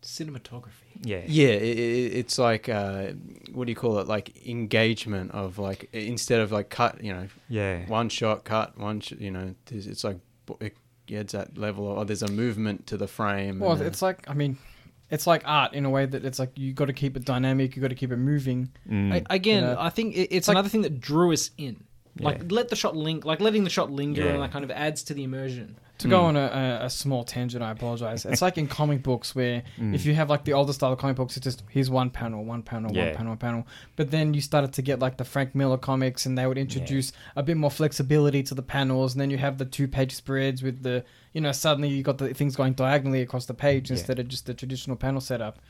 Cinematography. yeah, yeah. It, it, it's like uh, what do you call it? Like engagement of like instead of like cut, you know, yeah. one shot cut, one sh- you know, it's it's like it adds that level of oh, there's a movement to the frame. well, and, uh, it's like I mean, it's like art in a way that it's like you got to keep it dynamic. You got to keep it moving. Mm. I, again, You know? I think it, it's Like- another thing that drew us in. Like Yeah. let the shot link, like letting the shot linger, Yeah. and that kind of adds to the immersion. To go Mm. on a, a, small tangent, I apologize. It's like in comic books where Mm. if you have like the older style of comic books, it's just here's one panel, one panel, Yeah. one panel, one panel. But then you started to get like the Frank Miller comics, and they would introduce a bit more flexibility to the panels. And then you have the two page spreads with the, you know, suddenly you got the things going diagonally across the page Yeah. instead of just the traditional panel setup.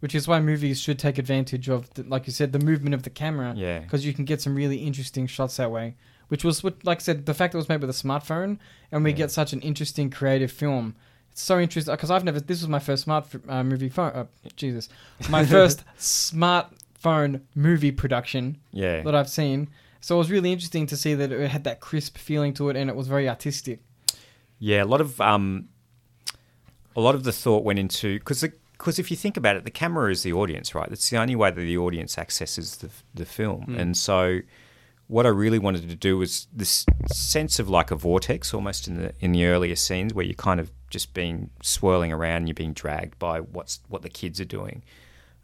Which is why movies should take advantage of, the, like you said, the movement of the camera yeah, because you can get some really interesting shots that way. Which was what, like I said, the fact that it was made with a smartphone, and we Yeah. get such an interesting creative film. It's so interesting because I've never. This was my first smart uh, movie phone. Uh, Jesus, my first smartphone movie production yeah. that I've seen. So it was really interesting to see that it had that crisp feeling to it, and it was very artistic. Yeah, a lot of um, a lot of the thought went into because because if you think about it, the camera is the audience, right? It's the only way that the audience accesses the the film, Mm. and so what I really wanted to do was this sense of like a vortex almost in the in the earlier scenes where you're kind of just being swirling around, and you're being dragged by what's what the kids are doing.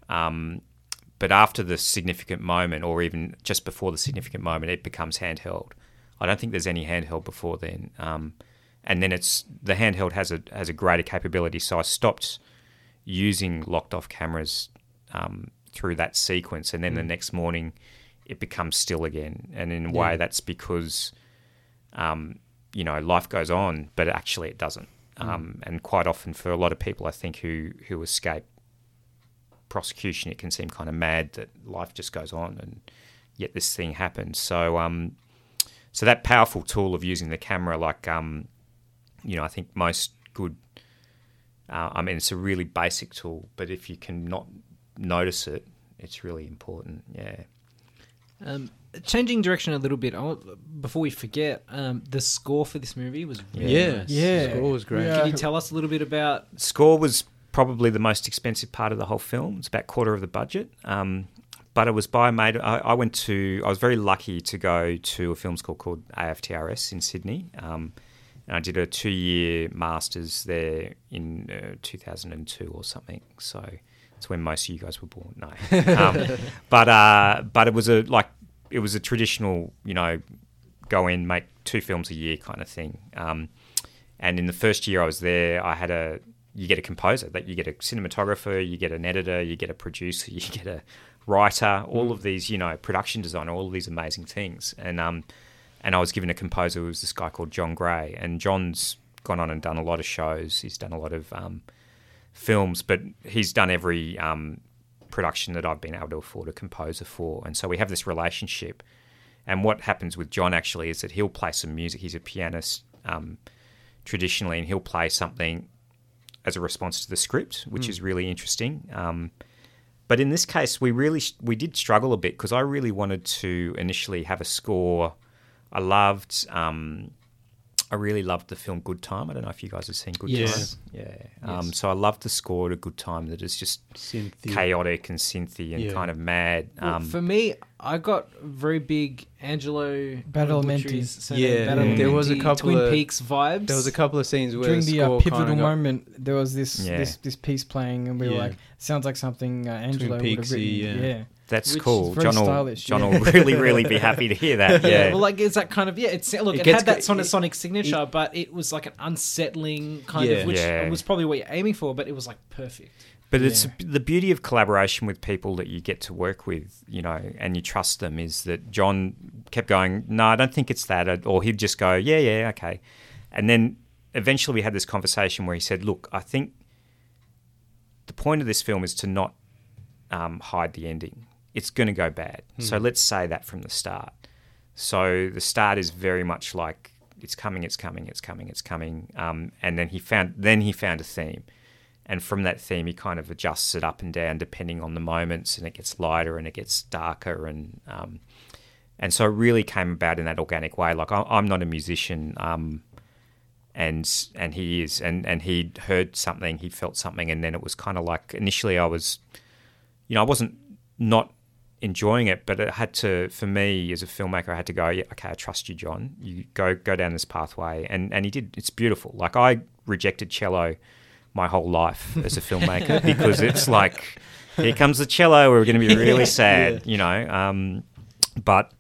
Um, but after the significant moment, or even just before the significant moment, it becomes handheld. I don't think there's any handheld before then. Um, and then it's the handheld has a has a greater capability. So I stopped using locked off cameras um, through that sequence, and then the next morning it becomes still again. And in a way, Yeah. that's because um, you know life goes on, but actually it doesn't. Um, and quite often, for a lot of people, I think who who escape prosecution, it can seem kind of mad that life just goes on, and yet this thing happens. So, um, so that powerful tool of using the camera, like, um, you know, I think most good. Uh, I mean, it's a really basic tool, but if you can not notice it, it's really important. Yeah. Um, changing direction a little bit. I want, before we forget, um, the score for this movie was really Yeah, nice. Yeah. score was great. Yeah. Can you tell us a little bit about? Score was probably the most expensive part of the whole film. It's about quarter of the budget. Um, but it was by a mate. I, I went to. I was very lucky to go to a film school called AFTRS in Sydney. Um, and I did a two-year masters there in uh, 2002 or something. So it's when most of you guys were born. No, um, but uh, but it was a like it was a traditional, you know, go in make two films a year kind of thing. Um, and in the first year I was there, I had a you get a composer, that you get a cinematographer, you get an editor, you get a producer, you get a writer, all of these, you know, production designer, all of these amazing things. And um, and I was given a composer who was this guy called John Gray, and John's gone on and done a lot of shows. He's done a lot of um, films, but he's done every um, production that I've been able to afford a composer for. And so we have this relationship. And what happens with John actually is that he'll play some music. He's a pianist um, traditionally, and he'll play something as a response to the script, which is really interesting. Um, but in this case, we really we did struggle a bit because I really wanted to initially have a score. I loved. Um, I really loved the film Good Time. I don't know if you guys have seen Good Yes. Time. Yeah. Um, so I loved the score to Good Time that is just Cynthia. chaotic and synthy and Yeah. kind of mad. Well, Um, for me, I got very big Angelo Badalamenti. Butcher's surname, Yeah, Badalamenti, there was a couple Twin of- Peaks vibes. There was a couple of scenes where During the uh, score pivotal kinda got- moment, there was this Yeah. this this piece playing, and we were like, "Sounds like something uh, Angelo would have Peaksy, written." yeah. That's which cool. John will, stylish, John yeah. will really, really be happy to hear that. Yeah. Well, like it's that kind of yeah. It's look, It it, had that sonic it- sonic signature, but it was like an unsettling kind Yeah. of, which Yeah. was probably what you're aiming for. But it was like perfect. But it's the beauty of collaboration with people that you get to work with, you know, and you trust them is that John kept going, no, I don't think it's that. Or he'd just go, yeah, yeah, okay. And then eventually we had this conversation where he said, look, I think the point of this film is to not um, hide the ending. It's going to go bad. So let's say that from the start. So the start is very much like it's coming, it's coming, it's coming, it's coming. Um, and then he found then he found a theme and from that theme he kind of adjusts it up and down depending on the moments and it gets lighter and it gets darker and um, and so it really came about in that organic way like I, i'm not a musician um, and and he is and and he heard something he felt something and then it was kind of like initially i was you know i wasn't not enjoying it but it had to for me as a filmmaker i had to go yeah okay i trust you john. You go go down this pathway. And and he did. It's beautiful. Like i rejected cello my whole life as a filmmaker because it's like here comes the cello. We're going to be really sad you know? Um, but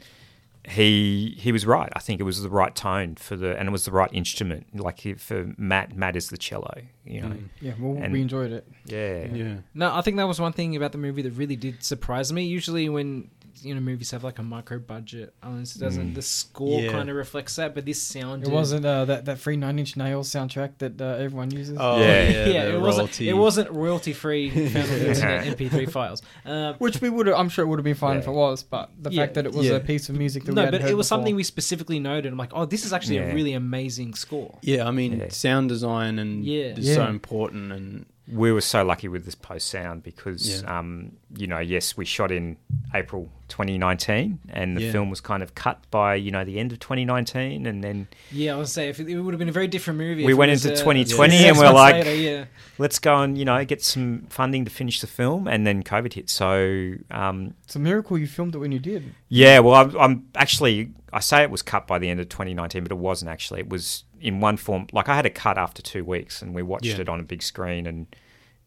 he he was right. I think it was the right tone for the and it was the right instrument. Like he- for Matt, Matt is the cello. You know, Mm. Yeah, well, And- we enjoyed it. yeah, Yeah. No, I think that was one thing about the movie that really did surprise me. Usually, when you know movies have like a micro budget, unless it doesn't, Mm. the score Yeah. kind of reflects that. But this sound it wasn't uh, that that free Nine Inch Nails soundtrack that uh, everyone uses. Oh, Yeah. yeah. yeah, the it wasn't. royalty. It wasn't royalty free found on the internet MP3 files. Um, Which we would, have I'm sure, it would have been fine if it was. But the Yeah. fact that it was Yeah. a piece of music that we no, hadn't but it was before. something we specifically noted. I'm like, oh, this is actually Yeah. a really amazing score. Yeah, I mean, Yeah. sound design and Yeah. is so important. And we were so lucky with this post sound because, Yeah. um, you know, yes, we shot in April 2019, and the Yeah. film was kind of cut by you know the end of 2019, and then Yeah, I was say if it, it would have been a very different movie. We went was, into uh, 2020 six and we're like- later, yeah. let's go and you know get some funding to finish the film, and then COVID hit. So um, It's a miracle you filmed it when you did. Yeah, well, I'm, I'm actually I say it was cut by the end of 2019, but it wasn't actually. It was in one form. Like I had a cut after two weeks, and we watched Yeah. it on a big screen, and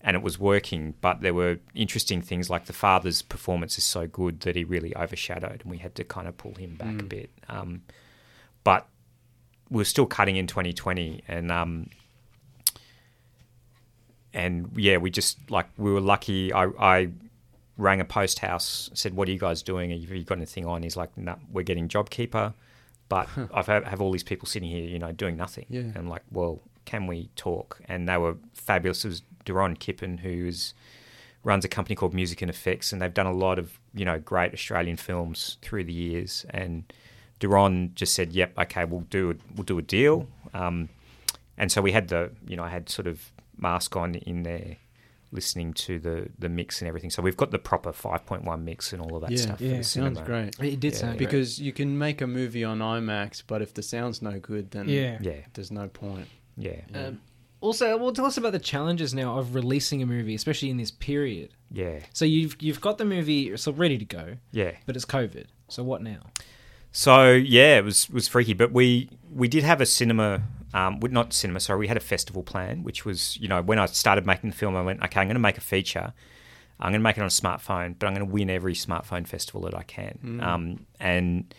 and it was working. But there were interesting things like the father's performance is so good that he really overshadowed, and we had to kind of pull him back a Mm. bit. Um, but we were still cutting in 2020, and um, and yeah, we just like we were lucky. I, I rang a post house, said, "What are you guys doing? Have you got anything on?" He's like, "No, we're getting JobKeeper, but I've have, have all these people sitting here, you know, doing nothing." Yeah. And I'm like, "Well, can we talk?" And they were fabulous. It was Doron Kipen, who's runs a company called Music and Effects, and they've done a lot of you know great Australian films through the years. And Duron just said, "Yep, okay, we'll do a, we'll do a deal." Um, and so we had the you know I had sort of mask on in there listening to the the mix and everything. So we've got the proper 5.1 mix and all of that Yeah. stuff. Yeah. Sounds cinema. great. It did Yeah. sound great. Because you can make a movie on IMAX, but if the sound's no good, then Yeah. Yeah, there's no point. yeah, Yeah. Um, also, well, tell us about the challenges now of releasing a movie, especially in this period. yeah, So you've you've got the movie so ready to go, yeah. but it's COVID. So what now? So yeah, it was was freaky, but we we did have a cinema, um, not cinema. Sorry, we had a festival plan, which was you know when I started making the film, I went okay, I'm going to make a feature. I'm going to make it on a smartphone, but I'm going to win every smartphone festival that I can. Um, and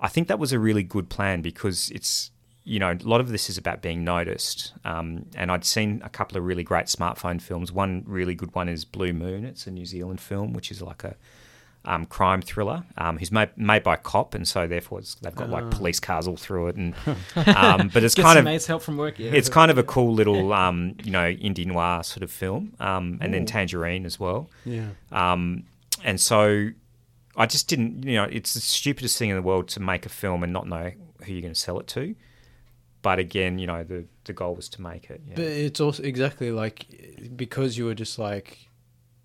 I think that was a really good plan because it's you know a lot of this is about being noticed. Um, and I'd seen a couple of really great smartphone films. One really good one is Blue Moon. It's a New Zealand film, which is like a um, crime thriller. Um, who's made made by a cop, and so therefore it's, they've got like police cars all through it, and um, but it's kind of mates help from work. Yeah, it's kind of a cool little um, you know indie noir sort of film, um, and then Tangerine as well. Yeah. Um, and so I just didn't, you know, it's the stupidest thing in the world to make a film and not know who you're going to sell it to. But again, you know, the the goal was to make it. Yeah. But it's also exactly like because you were just like,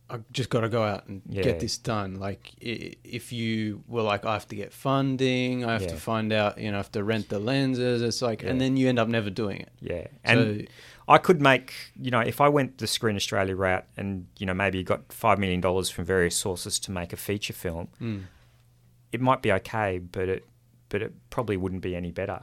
I just got to go out and Yeah. get this done. Like if you were like, I have to get funding, I have to find out, you know, I have to rent the lenses. It's like, and then you end up never doing it. yeah. And so, I could make, you know, if I went the Screen Australia route and, you know, maybe got $5 million from various sources to make a feature film, mm, it might be okay, but it, but it probably wouldn't be any better.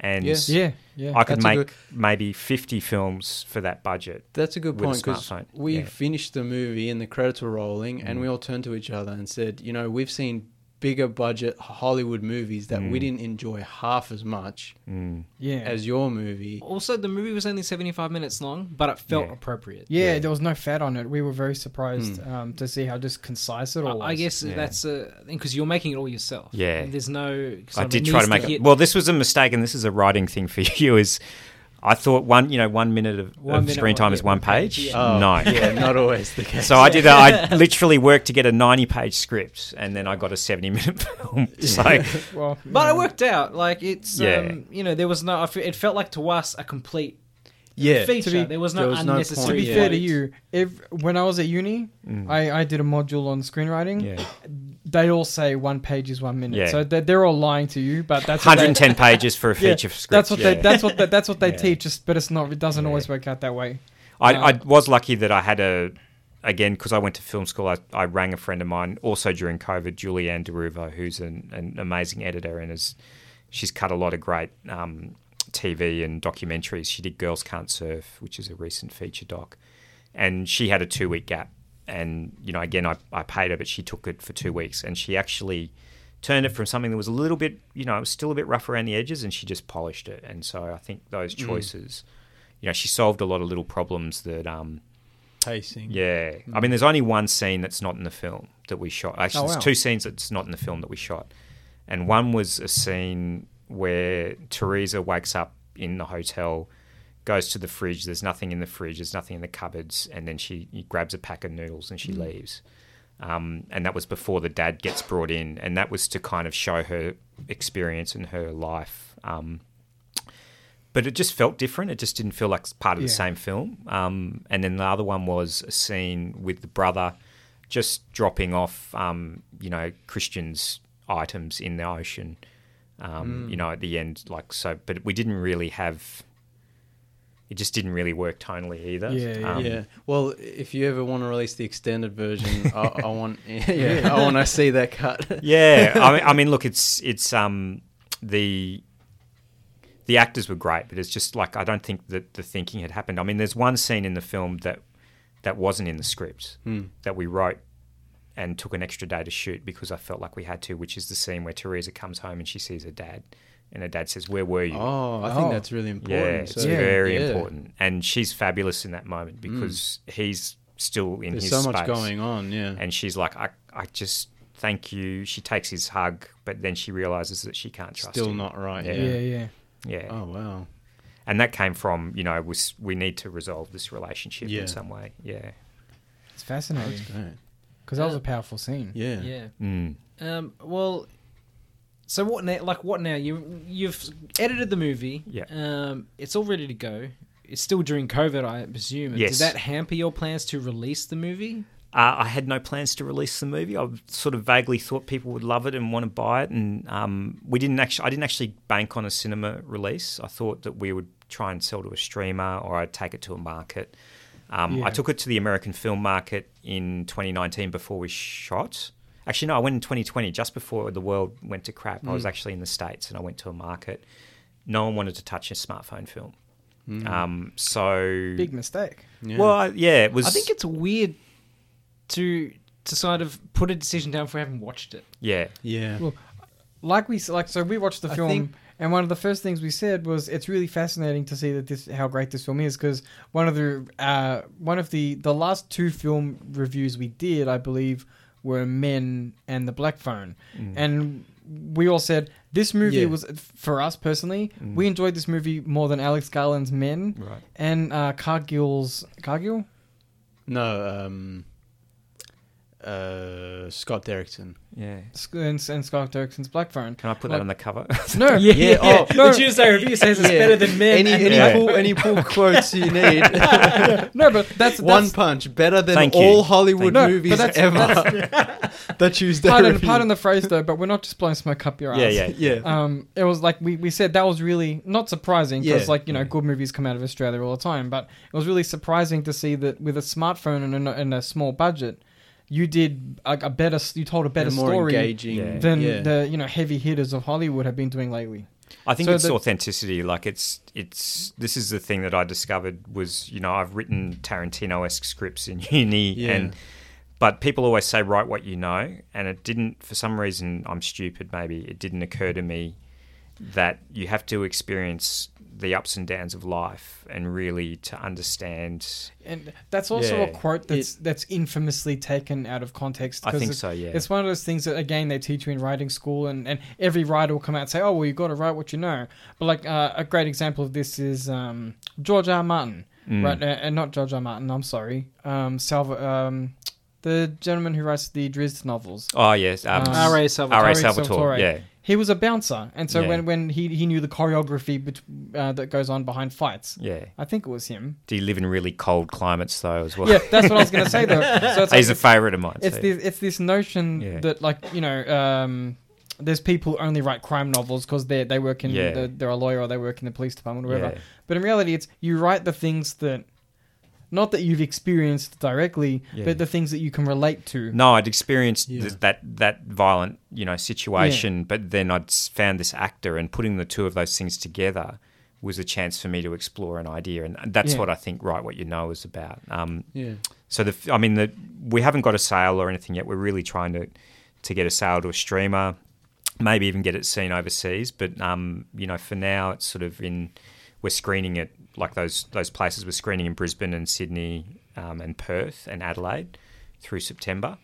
And Yeah. Yeah, yeah. I could That's make good- maybe 50 films for that budget. that's a good point because we yeah. finished the movie and the credits were rolling, and Mm. we all turned to each other and said, you know, we've seen bigger budget Hollywood movies that we Mm. didn't enjoy half as much Mm. yeah. as your movie. Also, the movie was only seventy five minutes long, but it felt Yeah. appropriate. yeah, Yeah. there was no fat on it. We were very surprised Hmm. um, to see how just concise it all was. I I guess Yeah. that's a because you're making it all yourself. Yeah. there's no. I did try to needs make it. hit- Well, this was a mistake, and this is a writing thing for you. Is I thought one, you know, one minute of, One of minute, screen time is one one page, page. yeah. Oh, No. yeah, not always the case. So I did. A, I literally worked to get a ninety-page script, and then I got a seventy-minute film. So well, But yeah. it worked out. Like it's, Yeah. um, you know, there was no. It felt like to us a complete yeah, feature. Be- there was no there was no unnecessary. To be yeah. fair to you, if when I was at uni, Mm. I, I did a module on screenwriting. yeah, They all say one page is one minute, Yeah. so they're, they're all lying to you. But that's 110 they- pages for a Yeah, feature script. That's what yeah. they. That's what they, that's what they Yeah. teach. Just, but it's not. It doesn't Yeah. always work out that way. I, Uh, I was lucky that I had a, again, because I went to film school, I, I rang a friend of mine also during COVID, Julie-Anne De Ruvo, who's an, an amazing editor and is, she's cut a lot of great um, TV and documentaries. She did Girls Can't Surf, which is a recent feature doc. And she had a two week gap. And, you know, again, I, I paid her, but she took it for two weeks. And she actually turned it from something that was a little bit, you know, it was still a bit rough around the edges and she just polished it. And so I think those Mm. choices you know, she solved a lot of little problems that, um, pacing. yeah. I mean, there's only one scene that's not in the film that we shot. Actually, Oh, there's wow. two scenes that's not in the film that we shot. And one was a scene where Teresa wakes up in the hotel, goes to the fridge. There's nothing in the fridge. There's nothing in the cupboards. And then she grabs a pack of noodles and she leaves. Um, and that was before the dad gets brought in. And that was to kind of show her experience and her life. Um, but it just felt different. It just didn't feel like part of the same film. Um, and then the other one was a scene with the brother just dropping off, um, you know, Christian's items in the ocean. Um, You know, at the end, like so. But we didn't really have. It just didn't really work tonally either. Yeah, yeah. Um, yeah. Well, if you ever want to release the extended version, I, I want. Yeah, I want to see that cut. yeah. I mean, I mean, look, it's it's um the the actors were great, but it's just like I don't think that the thinking had happened. I mean, there's one scene in the film that that wasn't in the script Hmm. that we wrote and took an extra day to shoot because I felt like we had to, which is the scene where Teresa comes home and she sees her dad, and her dad says, "Where were you?" Oh, I think Oh. that's really important. yeah, it's So, very yeah. important, and she's fabulous in that moment because he's still in his space. There's his so much going on. Yeah. and she's like, I, I just thank you. She takes his hug, but then she realizes that she can't trust Still him. not right. Yeah. Yeah. Yeah, yeah. Yeah, Oh wow. and that came from you know we, we need to resolve this relationship Yeah. in some way. Yeah, It's fascinating because that was a powerful scene. Yeah. Yeah. mm. Um. Well. So what now? Like what now? You you've edited the movie. Yeah. Um. It's all ready to go. it's still during COVID, I presume. Yes. Did that hamper your plans to release the movie? Uh, I had no plans to release the movie. I sort of vaguely thought people would love it and want to buy it, and um, we didn't actually. I didn't actually bank on a cinema release. I thought that we would try and sell to a streamer, or I'd take it to a market. Um, Yeah. I took it to the American film market in 2019 before we shot. Actually, no, I went in 2020, just before the world went to crap. I was actually in the states, and I went to a market. No one wanted to touch a smartphone film. Um, so Big mistake. Yeah. well, I- yeah, it was. I think it's weird to to sort of put a decision down for having watched it. yeah, yeah. Well, Like we s- like, so we watched the I film, think- and one of the first things we said was it's really fascinating to see that this how great this film is because one of the uh, one of the the last two film reviews we did, I believe, were Men and the Black Phone, and we all said this movie Yeah. was for us personally. We enjoyed this movie more than Alex Garland's Men right. and uh, Cargill's Cargill. No, um, uh, Scott Derrickson. Yeah. And, and Scott Derrickson's Black Phone. Can I put Like- that on the cover? No, Yeah, oh, no. the Tuesday review says it's Yeah. better than men. Any and any Yeah. pull any pull quotes you need. no, but that's, One that's punch better than Thank you. all Hollywood No, but movies that's- ever. the Tuesday pardon, review. pardon the phrase though, but we're not just blowing smoke up your ass. yeah, yeah, Yeah. Um, it was like we, we said that was really not surprising because Yeah. like you know good movies come out of Australia all the time, but it was really surprising to see that with a smartphone and a, and a small budget, you did a, a better you told a better They're more story engaging Yeah. than yeah. the you know heavy hitters of Hollywood have been doing lately. I think So it's the- authenticity. Like it's it's this is the thing that I discovered was you know I've written Tarantino esque scripts in uni Yeah. and but people always say write what you know and it didn't for some reason I'm stupid maybe it didn't occur to me that you have to experience the ups and downs of life and really to understand And that's also a quote that's that's infamously taken out of context. I 'cause think it's, so yeah It's one of those things that again they teach you in writing school, and, and every writer will come out and say, "Oh, well, you've got to write what you know." But like uh, a great example of this is um, George R. R. Martin, Mm. right? Uh, and not George R. R. Martin. I'm sorry, um, Salva, um, the gentleman who writes the Drizzt novels. oh yes um, Um, R.A. Salvatore. R.A. R.A. Salvatore Salvatore. yeah He was a bouncer, and so Yeah. when, when he he knew the choreography bet- uh, that goes on behind fights, yeah I think it was him. do you live in really cold climates though as well Yeah, that's what I was going to say though. So it's he's like, a favourite of mine it's so- this it's this notion Yeah. that like you know um there's people who only write crime novels because they they work in Yeah. the, they're a lawyer or they work in the police department or whatever yeah. but in reality it's you write the things that not that you've experienced directly Yeah. but the things that you can relate to No, I'd experienced Yeah. th- that that violent, you know, situation, but then I'd found this actor, and putting the two of those things together was a chance for me to explore an idea, and that's Yeah. what I think Right, What You Know" is about. Um, yeah. so the, f- I mean, the we haven't got a sale or anything yet. We're really trying to to get a sale to a streamer, maybe even get it seen overseas. But um, you know, for now, it's sort of in we're screening it like those those places. We're screening in Brisbane and Sydney um, and Perth and Adelaide through September,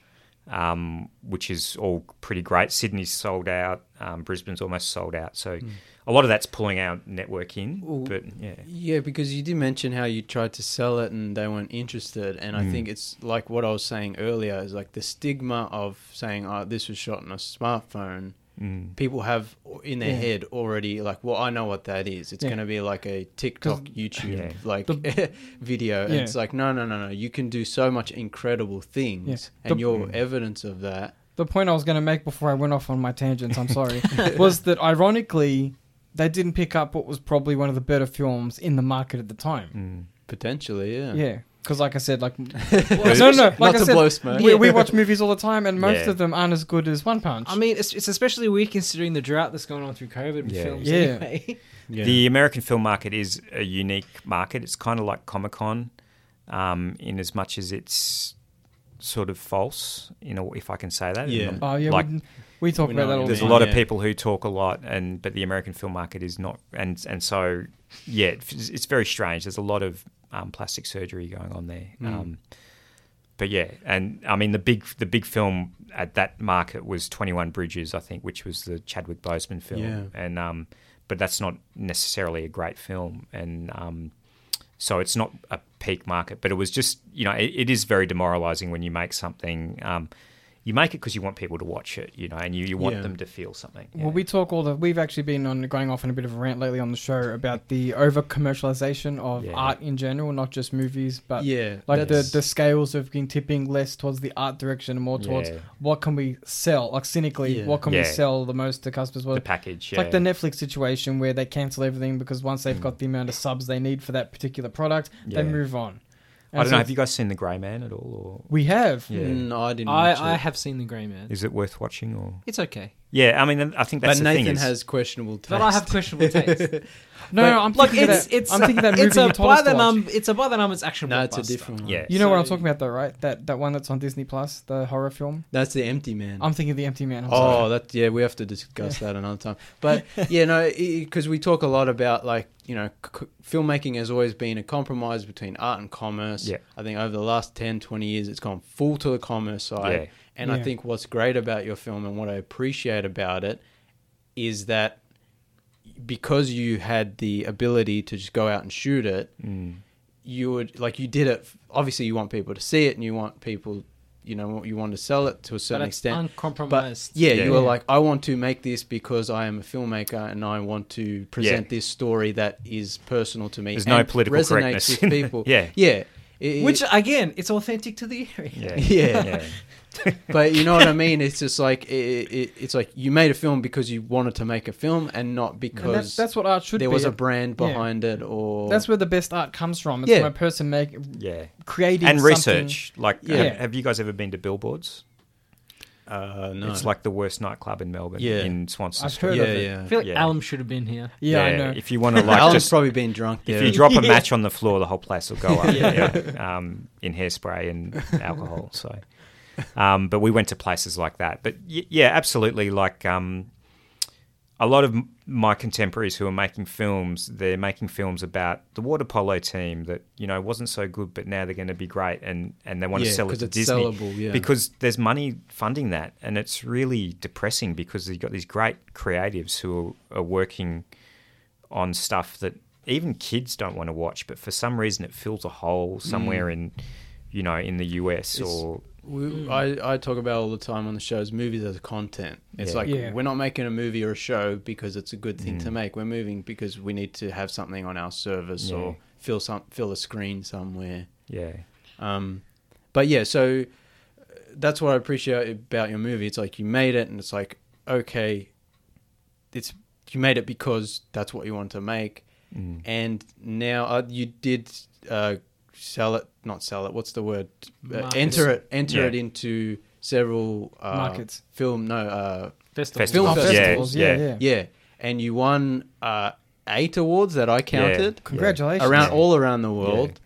um, which is all pretty great. Sydney's sold out. Um, Brisbane's almost sold out. So a lot of that's pulling our network in. Well, but yeah, Yeah, because you did mention how you tried to sell it and they weren't interested, and I Mm. think it's like what I was saying earlier is like the stigma of saying, "Oh, this was shot on a smartphone." Mm. People have in their Yeah. head already like, "Well, I know what that is. It's Yeah. going to be like a TikTok, YouTube Yeah. like The- video." And it's like, no, no, no, no. You can do so much incredible things, Yeah. and The- your Mm. evidence of that. the point I was going to make before I went off on my tangents I'm sorry was that ironically they didn't pick up what was probably one of the better films in the market at the time Mm. Potentially, yeah. yeah because like I said like Well, no, no, like not I to said, blow smoke. we, we watch movies all the time, and most Yeah. of them aren't as good as One Punch. I mean, it's, it's especially weird considering the drought that's going on through COVID with Yeah. films. Yeah. Anyway. Yeah. The American film market is a unique market. It's kind of like Comic Con, um, in as much as it's sort of false, you know, if I can say that. Yeah. oh yeah, like- we, we talk We about know that all what the There's a time. lot Yeah. of people who talk a lot, and but the American film market is not, and and so yeah, it's, it's very strange. There's a lot of um, plastic surgery going on there. Mm. Um, but yeah, and I mean the big the big film at that market was Twenty One Bridges, I think, which was the Chadwick Boseman film, Yeah. and um, but that's not necessarily a great film, and um, so it's not a peak market. But it was just you know it, it is very demoralizing when you make something. Um, you make it because you want people to watch it, you know, and you, you want Yeah. them to feel something. Well, we talk all the. We've actually been on going off on a bit of a rant lately on the show about the over commercialization of Yeah. art in general, not just movies, but yeah, like the that's- the scales have been tipping less towards the art direction and more towards Yeah. what can we sell, like cynically, Yeah. what can we sell the most to customers? Well, the package. Yeah. like the Netflix situation where they cancel everything because once they've Mm. got the amount of subs they need for that particular product, they move on. I don't know. Have you guys seen The Grey Man at all? Or We have. Yeah. No, I didn't. watch I, I it. have seen the Grey Man. Is it worth watching? Or It's okay, yeah, I mean, I think that's but the thing. Nathan is- has questionable taste. but I have questionable taste. No, But- no, I'm Look, thinking it's of that, it's I'm thinking of that movie it's a you told by us the watch. num it's a by the numbers action. No, it's a blockbuster. different one. Yeah. You know what I'm talking about, though, right? That that one that's on Disney Plus, the horror film. That's the Empty Man. I'm thinking of the Empty Man. I'm oh, sorry. that yeah, we have to discuss that another time. But yeah, no, because we talk a lot about like you know, c- filmmaking has always been a compromise between art and commerce. Yeah. I think over the last 10, 20 years, it's gone full to the commerce side. Yeah. And I think what's great about your film and what I appreciate about it is that because you had the ability to just go out and shoot it, Mm. you would like you did it. Obviously, you want people to see it, and you want people, you know, you want to sell it to a But certain it's extent. uncompromised. But yeah, Yeah. you were like, I want to make this because I am a filmmaker and I want to present Yeah. this story that is personal to me. There's and no political resonates correctness with people. Yeah. yeah. It- Which again, it's authentic to the area. Yeah. Yeah. yeah. but you know what I mean. It's just like it, it, it's like you made a film because you wanted to make a film and not And because that's, that's what art should there be. was a brand Yeah. behind it or That's where the best art comes from. It's Yeah. from a person make, Yeah. creating And something- research. Like, Yeah. have, have you guys ever been to Billboards? uh, no. It's like the worst nightclub in Melbourne. Yeah. In Swanston I've Street. heard yeah, of it. yeah. I feel like Yeah. Alum should have been here. Yeah, I know. If you want to like Alan's just probably been drunk there. If you drop a match on the floor, the whole place will go up. Yeah. yeah. Um, in hairspray and alcohol. So, um, but we went to places like that. But y- yeah, absolutely. Like um, a lot of m- my contemporaries who are making films, they're making films about the water polo team that you know wasn't so good, but now they're going to be great, and and they want Yeah, to sell it to it's Disney sellable, yeah. because there's money funding that, and it's really depressing because you've got these great creatives who are, are working on stuff that even kids don't want to watch, but for some reason it fills a hole somewhere in, you know, in the US Mm. It's- or We, I, I talk about all the time on the shows movies as content. It's Yeah. like Yeah. we're not making a movie or a show because it's a good thing to Mm. make. We're moving because we need to have something on our service Yeah. or fill some fill a screen somewhere. yeah, Um, but yeah, so uh, that's what I appreciate about your movie. It's like you made it, and it's like okay, it's you made it because that's what you want to make, Mm. and now uh, you did uh, sell it, not sell it. What's the word? Uh, enter it, enter Yeah. it into several uh, Markets. Film, no, uh, Festival. Film festivals. festivals. Yeah, yeah. yeah. yeah, and you won uh, eight awards that I counted Congratulations. around Yeah. all around the world.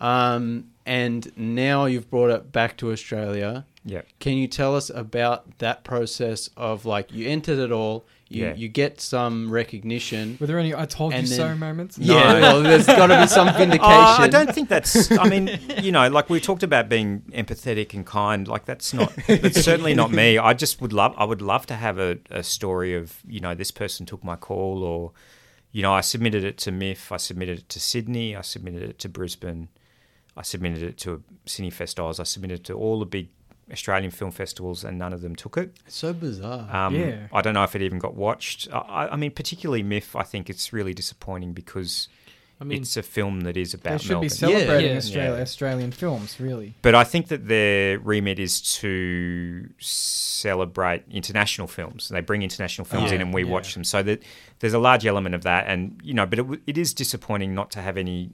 Um, and now you've brought it back to Australia. yeah. Can you tell us about that process of like you entered it all, you Yeah. you get some recognition. Were there any I told And you so then- moments? Yeah, well, there's got to be some vindication. Oh, I don't think that's. I mean, you know, like we talked about being empathetic and kind. Like that's not. That's certainly not me. I just would love. I would love to have a, a story of you know this person took my call, or you know I submitted it to MIFF, I submitted it to Sydney, I submitted it to Brisbane, I submitted it to Cinefest Oz, I submitted it to all the big Australian film festivals, and none of them took it. It's so bizarre. Um, Yeah. I don't know if it even got watched. I- I, I mean, particularly MIFF, I think it's really disappointing because I mean, it's a film that is They about should Melbourne. be celebrating Yeah. Australia, Yeah. Australian films, really. But I think that their remit is to celebrate international films. They bring international films Yeah, in and we yeah. watch them. So that there's a large element of that. And, you know, but it, it is disappointing not to have any.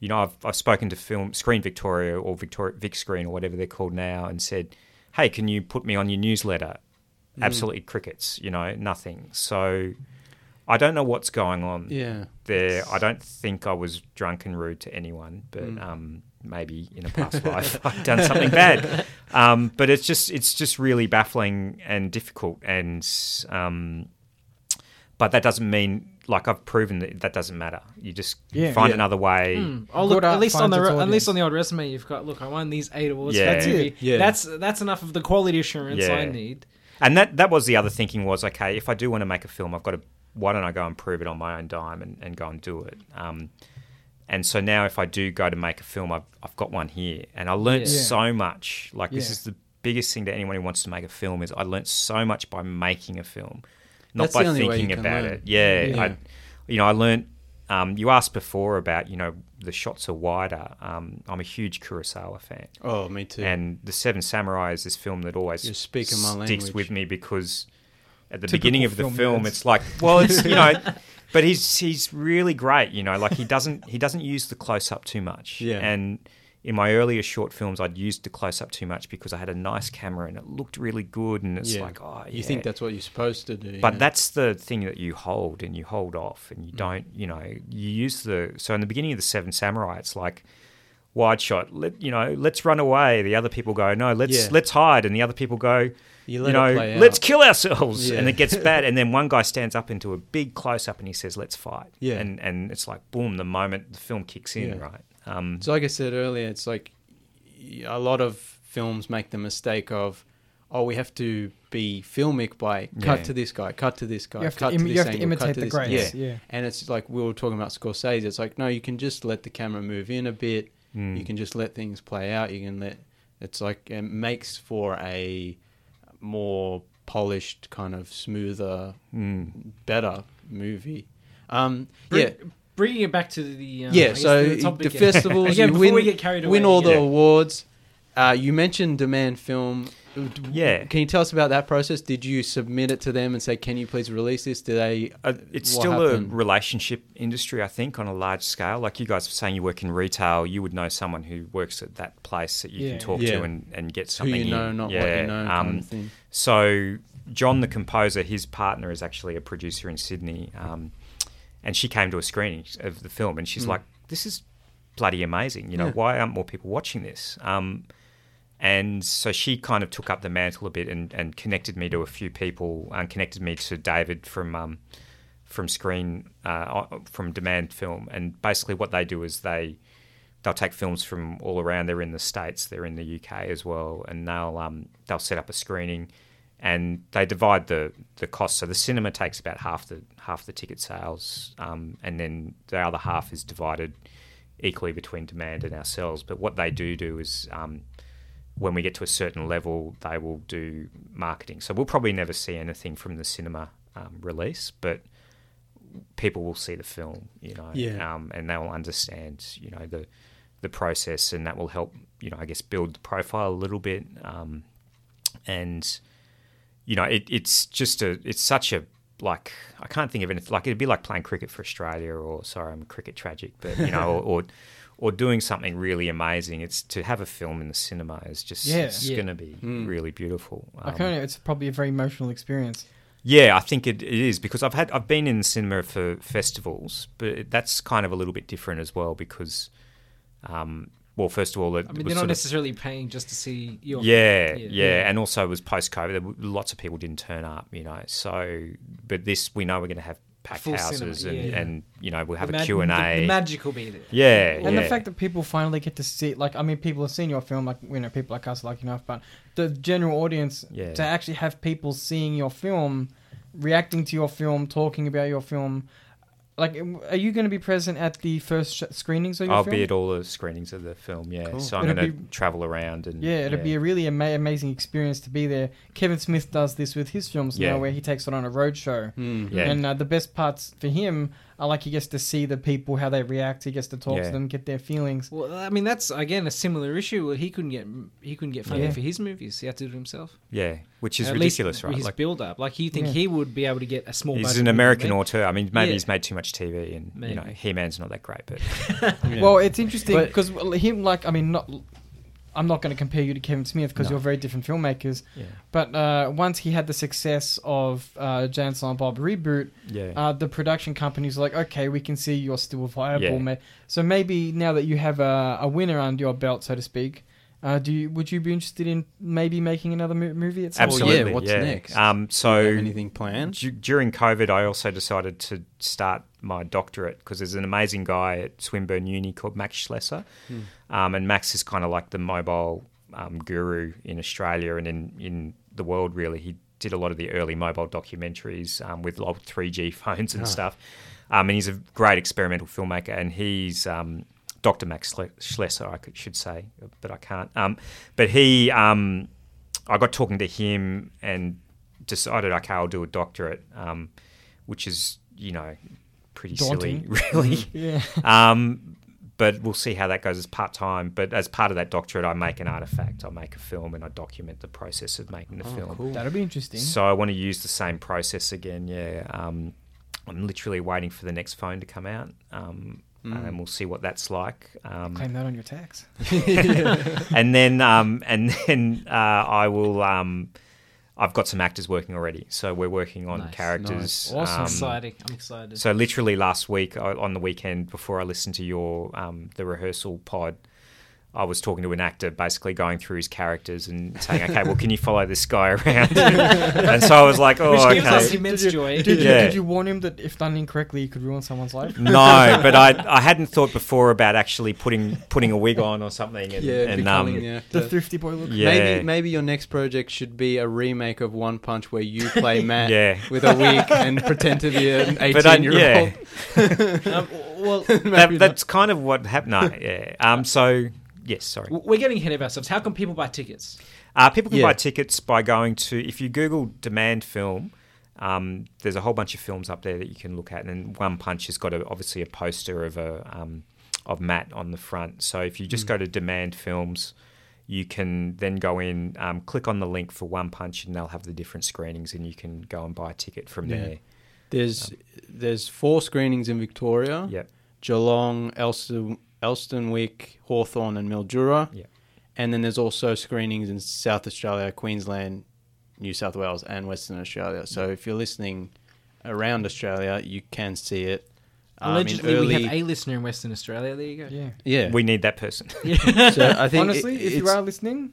You know, I've, I've spoken to Film Screen Victoria or Victoria Vic Screen or whatever they're called now and said, hey, can you put me on your newsletter? Mm. Absolutely crickets, you know, nothing. So I don't know what's going on yeah. there. I don't think I was drunk and rude to anyone, but Mm. um, maybe in a past life I've done something bad. Um, but it's just it's just really baffling and difficult, and um, but that doesn't mean like I've proven that that doesn't matter. You just Yeah. find Yeah. another way. Hmm. Oh Good look! At least on the re- at least on the old resume, you've got look. I won these eight awards. Yeah. That's it. Yeah. That's that's enough of the quality assurance Yeah. I need. And that that was the other thinking was okay, if I do want to make a film, I've got to why don't I go and prove it on my own dime and, and go and do it. Um, and so now if I do go to make a film, I've, I've got one here, and I learned Yeah. so much. Like this is the biggest thing to anyone who wants to make a film is I learned so much by making a film, not That's by the only way you thinking about learn. it. Yeah, Yeah. I, you know, I learnt. Um, you asked before about you know the shots are wider. Um, I'm a huge Kurosawa fan. Oh, me too. And The Seven Samurai is this film that always You're speaking my sticks language. with me because at the Typical beginning of the film film, it's like, well, it's you know, but he's he's really great. You know, like he doesn't he doesn't use the close up too much. Yeah. And in my earlier short films, I'd used the close up too much because I had a nice camera and it looked really good, and it's yeah. like, oh, you think that's what you're supposed to do. But yeah. that's the thing that you hold and you hold off Mm. and you don't, you know, you use the. So in the beginning of the Seven Samurai, it's like wide shot. Let you know, let's run away. The other people go, no, let's Yeah. let's hide, and the other people go, you you, know, play out. let's kill ourselves, Yeah. and it gets bad. And then one guy stands up into a big close up and he says, let's fight. Yeah. and and it's like boom, the moment the film kicks in, Yeah. right? Um, So, like I said earlier, it's like a lot of films make the mistake of, oh, we have to be filmic by cut Yeah. to this guy, cut to this guy, You have to, cut im- to this you have to angle, cut imitate to the this. greats. Yeah. Yeah. And it's like we were talking about Scorsese. It's like no, you can just let the camera move in a bit. mm, You can just let things play out. You can let. It's like it makes for a more polished, kind of smoother, mm, better movie. Um, Bring- yeah, Bringing it back to the um, I yeah. So the, the, topic festivals, again you win, we get carried away. win all the awards. Uh, you mentioned demand film. Yeah. Can you tell us about that process? Did you submit it to them and say, "Can you please release this"? Did they? Uh, it's still happened? a relationship industry, I think, on a large scale. Like you guys were saying, you work in retail. You would know someone who works at that place that you Yeah. can talk Yeah. to and, and get something. who something. you know, in. not yeah. what you know, kind Um, of thing. So John, the composer, his partner is actually a producer in Sydney, um, and she came to a screening of the film, and she's Mm. like, "This is bloody amazing! You know, Yeah. why aren't more people watching this?" Um, and so she kind of took up the mantle a bit and, and connected me to a few people, and connected me to David from um, from Screen uh, from Demand Film, and basically what they do is they they'll take films from all around. They're in the states, they're in the UK as well, and they'll um, they'll set up a screening, and they divide the the cost. So the cinema takes about half the half the ticket sales, um, and then the other half is divided equally between demand and ourselves. But what they do do is um, when we get to a certain level, they will do marketing. So we'll probably never see anything from the cinema um, release, but people will see the film, you know, Yeah. um, and they will understand, you know, the the process, and that will help, you know, I guess build the profile a little bit, um, and you know, it, it's just a, it's such a like I can't think of anything like it'd be like playing cricket for Australia, or sorry, I'm cricket tragic, but you know, or, or or doing something really amazing. It's to have a film in the cinema is just Yeah. it's Yeah. going to be Mm. really beautiful. I Um, can only, it's probably a very emotional experience. yeah, I think it, it is because I've had I've been in the cinema for festivals, but that's kind of a little bit different as well because, um, well, first of all, it I mean, was they're not sort of- necessarily paying just to see your. yeah, Yeah. yeah, and also it was post COVID. Lots of people didn't turn up, you know. So, but this we know we're going to have packed Full houses cinema, and, yeah. and you know we'll have the a mag- Q and The, the A. magic will be there. Yeah, And yeah. the fact that people finally get to see, like, I mean, people have seen your film, like, you know, people like us, like enough, but the general audience Yeah. to actually have people seeing your film, reacting to your film, talking about your film. Like, are you going to be present at the first sh- screenings of your I'll film? be at all the screenings of the film. Yeah, Cool. so I'm It'll going to be- travel around and Yeah, it'd be a really ama- amazing experience to be there. Kevin Smith does this with his films Yeah. now, where he takes it on a road show. Mm. Yeah. And uh, the best parts for him are like he gets to see the people how they react. He gets to talk Yeah. to them, get their feelings. Well, I mean, that's again a similar issue. Where he couldn't get he couldn't get funding Yeah. for his movies. He had to do it himself. yeah, which is At ridiculous, least right? His like build up, like you think Yeah. he would be able to get a small. he's budget an movie American made? auteur. I mean, maybe Yeah. he's made too much TV, and you know, Maybe. He Man's not that great, but Yeah. Well, it's interesting But- because him, like, I mean, not. I'm not going to compare you to Kevin Smith because No. you're very different filmmakers. yeah, But uh, once he had the success of uh, Jay and Silent Bob reboot, yeah. uh, the production companies were like, okay, we can see you're still viable. Yeah. ma- So maybe now that you have a, a winner under your belt, so to speak, uh, do you would you be interested in maybe making another mo- movie at some Well, Absolutely. yeah, what's yeah. next? Um, Do so you have anything planned? Du- during COVID, I also decided to start my doctorate because there's an amazing guy at Swinburne Uni called Max Schleser. Hmm. Um, and Max is kind of like the mobile um, guru in Australia and in, in the world, really. He did a lot of the early mobile documentaries um, with old 3G phones and Ah. stuff. Um, and he's a great experimental filmmaker. And he's um, Dr. Max Schleser, I could, should say, but I can't. Um, but he. Um, I got talking to him and decided, okay, I'll do a doctorate, um, which is you know pretty Daunting. silly, really. Yeah. um, but we'll see how that goes as part time. But as part of that doctorate, I make an artifact. I make a film and I document the process of making the Oh, film. cool. That'll be interesting. So I want to use the same process again. Yeah, um, I'm literally waiting for the next phone to come out, um, Mm. and we'll see what that's like. Um, Claim that on your tax. and then um, and then uh, I will. Um, I've got some actors working already, so we're working on Nice. characters. Nice. Awesome. um, exciting. I'm excited. so literally last week I- on the weekend before I listened to your um, the rehearsal pod, I was talking to an actor, basically going through his characters and saying, "Okay, well, can you follow this guy around?" and so I was like, "Oh, Which gives us okay." immense Did you- joy. Did, Yeah. did you warn him that if done incorrectly, you could ruin someone's life? No, but I I hadn't thought before about actually putting putting a wig on or something. And, Yeah, and becoming um, the The thrifty boy look. Yeah. Maybe maybe your next project should be a remake of One Punch where you play Matt yeah. with a wig and pretend to be an eighteen year yeah, old. Um, well, that, that's kind of what happened. No, yeah. Um. So yes, sorry. we're getting ahead of ourselves. How can people buy tickets? Uh, people can Yeah. buy tickets by going to if you Google demand film. Um, there's a whole bunch of films up there that you can look at, and One Punch has got a, obviously a poster of a um, of Matt on the front. So if you just Mm. go to demand films, you can then go in, um, click on the link for One Punch, and they'll have the different screenings, and you can go and buy a ticket from Yeah. there. There's there's four screenings in Victoria. Yep. Geelong, Elston, Elsternwick, Hawthorn, and Mildura. Yeah. And then there's also screenings in South Australia, Queensland, New South Wales, and Western Australia. So if you're listening around Australia, you can see it. Um, in Allegedly, we have a listener in Western Australia. There you go. Yeah. yeah. We need that person. so I think Honestly, it- if you are listening,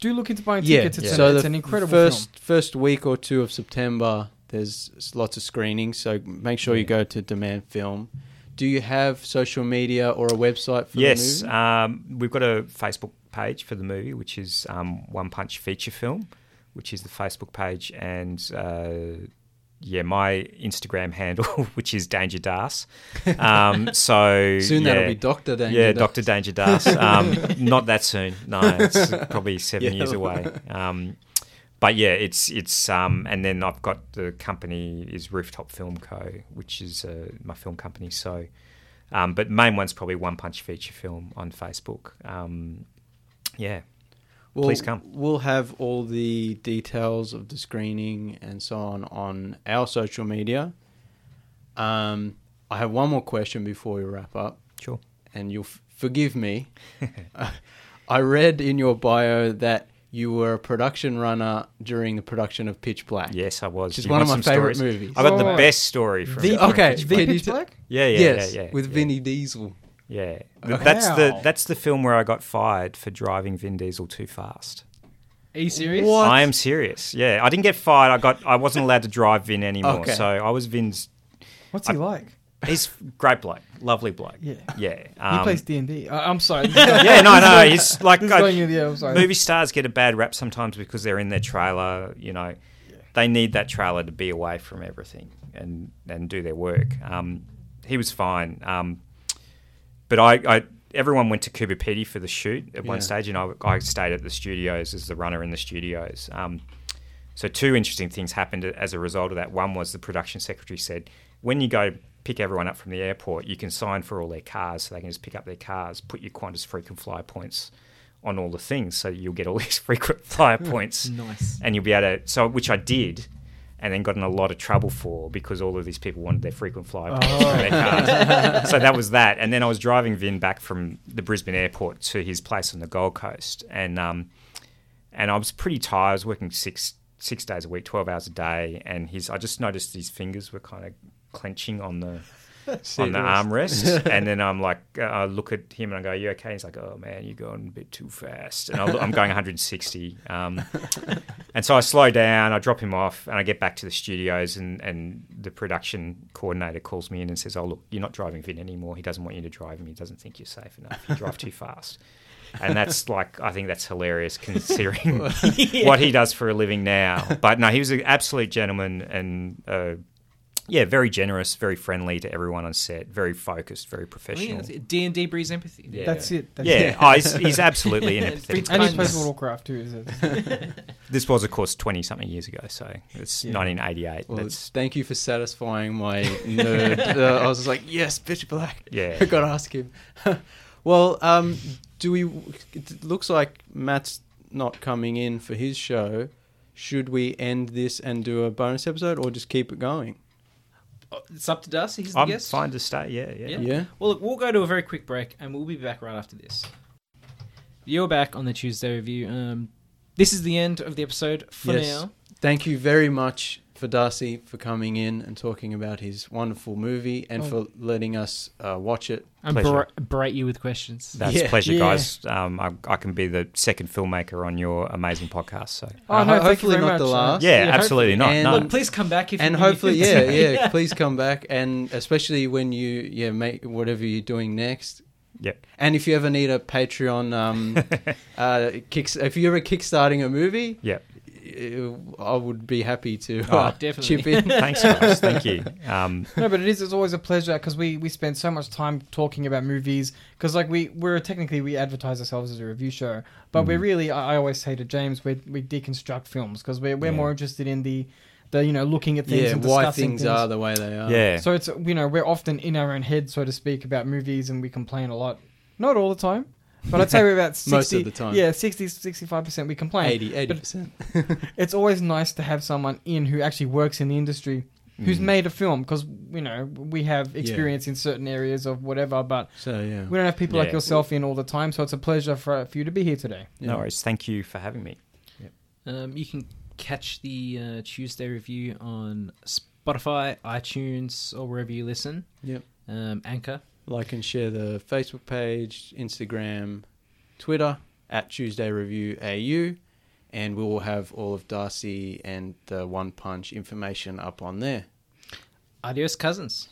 do look into buying yeah, tickets. It's, yeah. an, so it's the an incredible first film. first week or two of September, there's lots of screenings. So make sure you go to Demand Film. Do you have social media or a website for yes, the movie? um, we've got a Facebook page for the movie, which is um, One Punch Feature Film, which is the Facebook page, and uh, yeah, my Instagram handle, which is Danger Das. Um, so Soon yeah, that'll be Doctor Danger. yeah, Doctor Danger Das. Um, not that soon. No, it's probably seven Yeah. years away. Um, but yeah, it's it's um, and then I've got the company is Rooftop Film Co, which is uh, my film company. So, um, but main one's probably One Punch Feature Film on Facebook. Um, yeah, Well, Please come. We'll have all the details of the screening and so on on our social media. Um, I have one more question before we wrap up, sure. and you'll f- forgive me. I read in your bio that you were a production runner during the production of Pitch Black. Yes, I was. Which is You one of my favorite stories? movies. I've got the Oh. best story from The, it. Okay, the can you Pitch Black? Yeah, yeah, yes, yeah, yeah. with yeah. Vinny Diesel. Yeah, Okay. that's the that's the film where I got fired for driving Vin Diesel too fast. Are you serious? What? I am serious. Yeah, I didn't get fired. I got. I wasn't allowed to drive Vin anymore. Okay. So I was Vin's. What's he like? He's great bloke, lovely bloke. Yeah. Yeah. He um, plays D and D. I'm sorry. Yeah, no, no. He's like This is I- going in, yeah, I'm sorry. movie stars get a bad rap sometimes because they're in their trailer. You know, they need that trailer to be away from everything and and do their work. Um, he was fine. Um, but I, I everyone went to Coober Pedy for the shoot at one stage, and I, I stayed at the studios as the runner in the studios. Um, so two interesting things happened as a result of that. One was the production secretary said, when you go pick everyone up from the airport, you can sign for all their cars, so they can just pick up their cars, put your Qantas frequent flyer points on all the things, so you'll get all these frequent flyer points, Nice. and you'll be able to. So which I did. And then got in a lot of trouble for because all of these people wanted their frequent flyer points from their cars. so that was that. And then I was driving Vin back from the Brisbane airport to his place on the Gold Coast, and um, and I was pretty tired. I was working six six days a week, twelve hours a day, and his I just noticed his fingers were kind of clenching on the on the armrest, and then I'm like, uh, I look at him and I go, "You okay?" He's like, "Oh man, you're going a bit too fast," and I'm going 160. Um, and so I slow down, I drop him off, and I get back to the studios, and, and the production coordinator calls me in and says, "Oh look, you're not driving Vin anymore. He doesn't want you to drive him. He doesn't think you're safe enough. You drive too fast." And that's like, I think that's hilarious considering what he does for a living now. But no, he was an absolute gentleman and uh, yeah, very generous, very friendly to everyone on set, very focused, very professional. D and D breeds empathy. Yeah. That's it. That's yeah, it. oh, he's, he's absolutely an empathetic. And he plays Warcraft too. Is it? This was, of course, twenty something years ago, so it's Yeah. 1988. Well, thank you for satisfying my nerd. uh, I was just like, yes, Pitch Black. yeah. I gotta ask him. well, um, do we? It looks like Matt's not coming in for his show. Should we end this and do a bonus episode, or just keep it going? Oh, It's up to Darcy. He's the I'm guest. fine to stay. Yeah, yeah. Yeah. Yeah. Well, look, we'll go to a very quick break, and we'll be back right after this. You're back on the Tuesday review. Um, this is the end of the episode for Yes. now. Thank you very much for Darcy for coming in and talking about his wonderful movie and Oh. for letting us uh, watch it. And Pleasure. ber- berate you with questions. That's Yeah. a pleasure, Yeah. guys. Um, I, I can be the second filmmaker on your amazing podcast. So Oh Uh, no! ho- thank you hopefully very not the much. last. yeah, Yeah, absolutely not. and- no. Look, please come back if and you, hopefully, feel yeah, yeah, please come back, and especially when you, yeah, make whatever you're doing next. Yep. And if you ever need a Patreon, um, uh, kick, if you're ever kickstarting a movie, Yep. Uh, I would be happy to Oh, uh, definitely. chip in. Thanks, guys. Thank you. Um, No, but it is. It's always a pleasure because we we spend so much time talking about movies. Because like we we're technically we advertise ourselves as a review show, but we're Mhm. really. I, I always say to James, we we deconstruct films because we're we're Yeah. more interested in the the you know looking at things yeah, and why discussing things, are the way they are. yeah. So it's you know we're often in our own head, so to speak, about movies, and we complain a lot. Not all the time, but I'd say we're about 60, Most of the time. Yeah, 60 65 percent we complain. 80 But- percent. It's always nice to have someone in who actually works in the industry who's Mm. made a film because you know we have experience in certain areas of whatever, but So yeah, we don't have people like yourself in all the time. So it's a pleasure for, for you to be here today. yeah. No worries. Thank you for having me. Um, you can catch the uh, Tuesday review on Spotify, iTunes, or wherever you listen. Yep. Um, Anchor. Like and share the Facebook page, Instagram, Twitter at Tuesday Review AU, and we will have all of Darcy and the One Punch information up on there. Adios, cousins.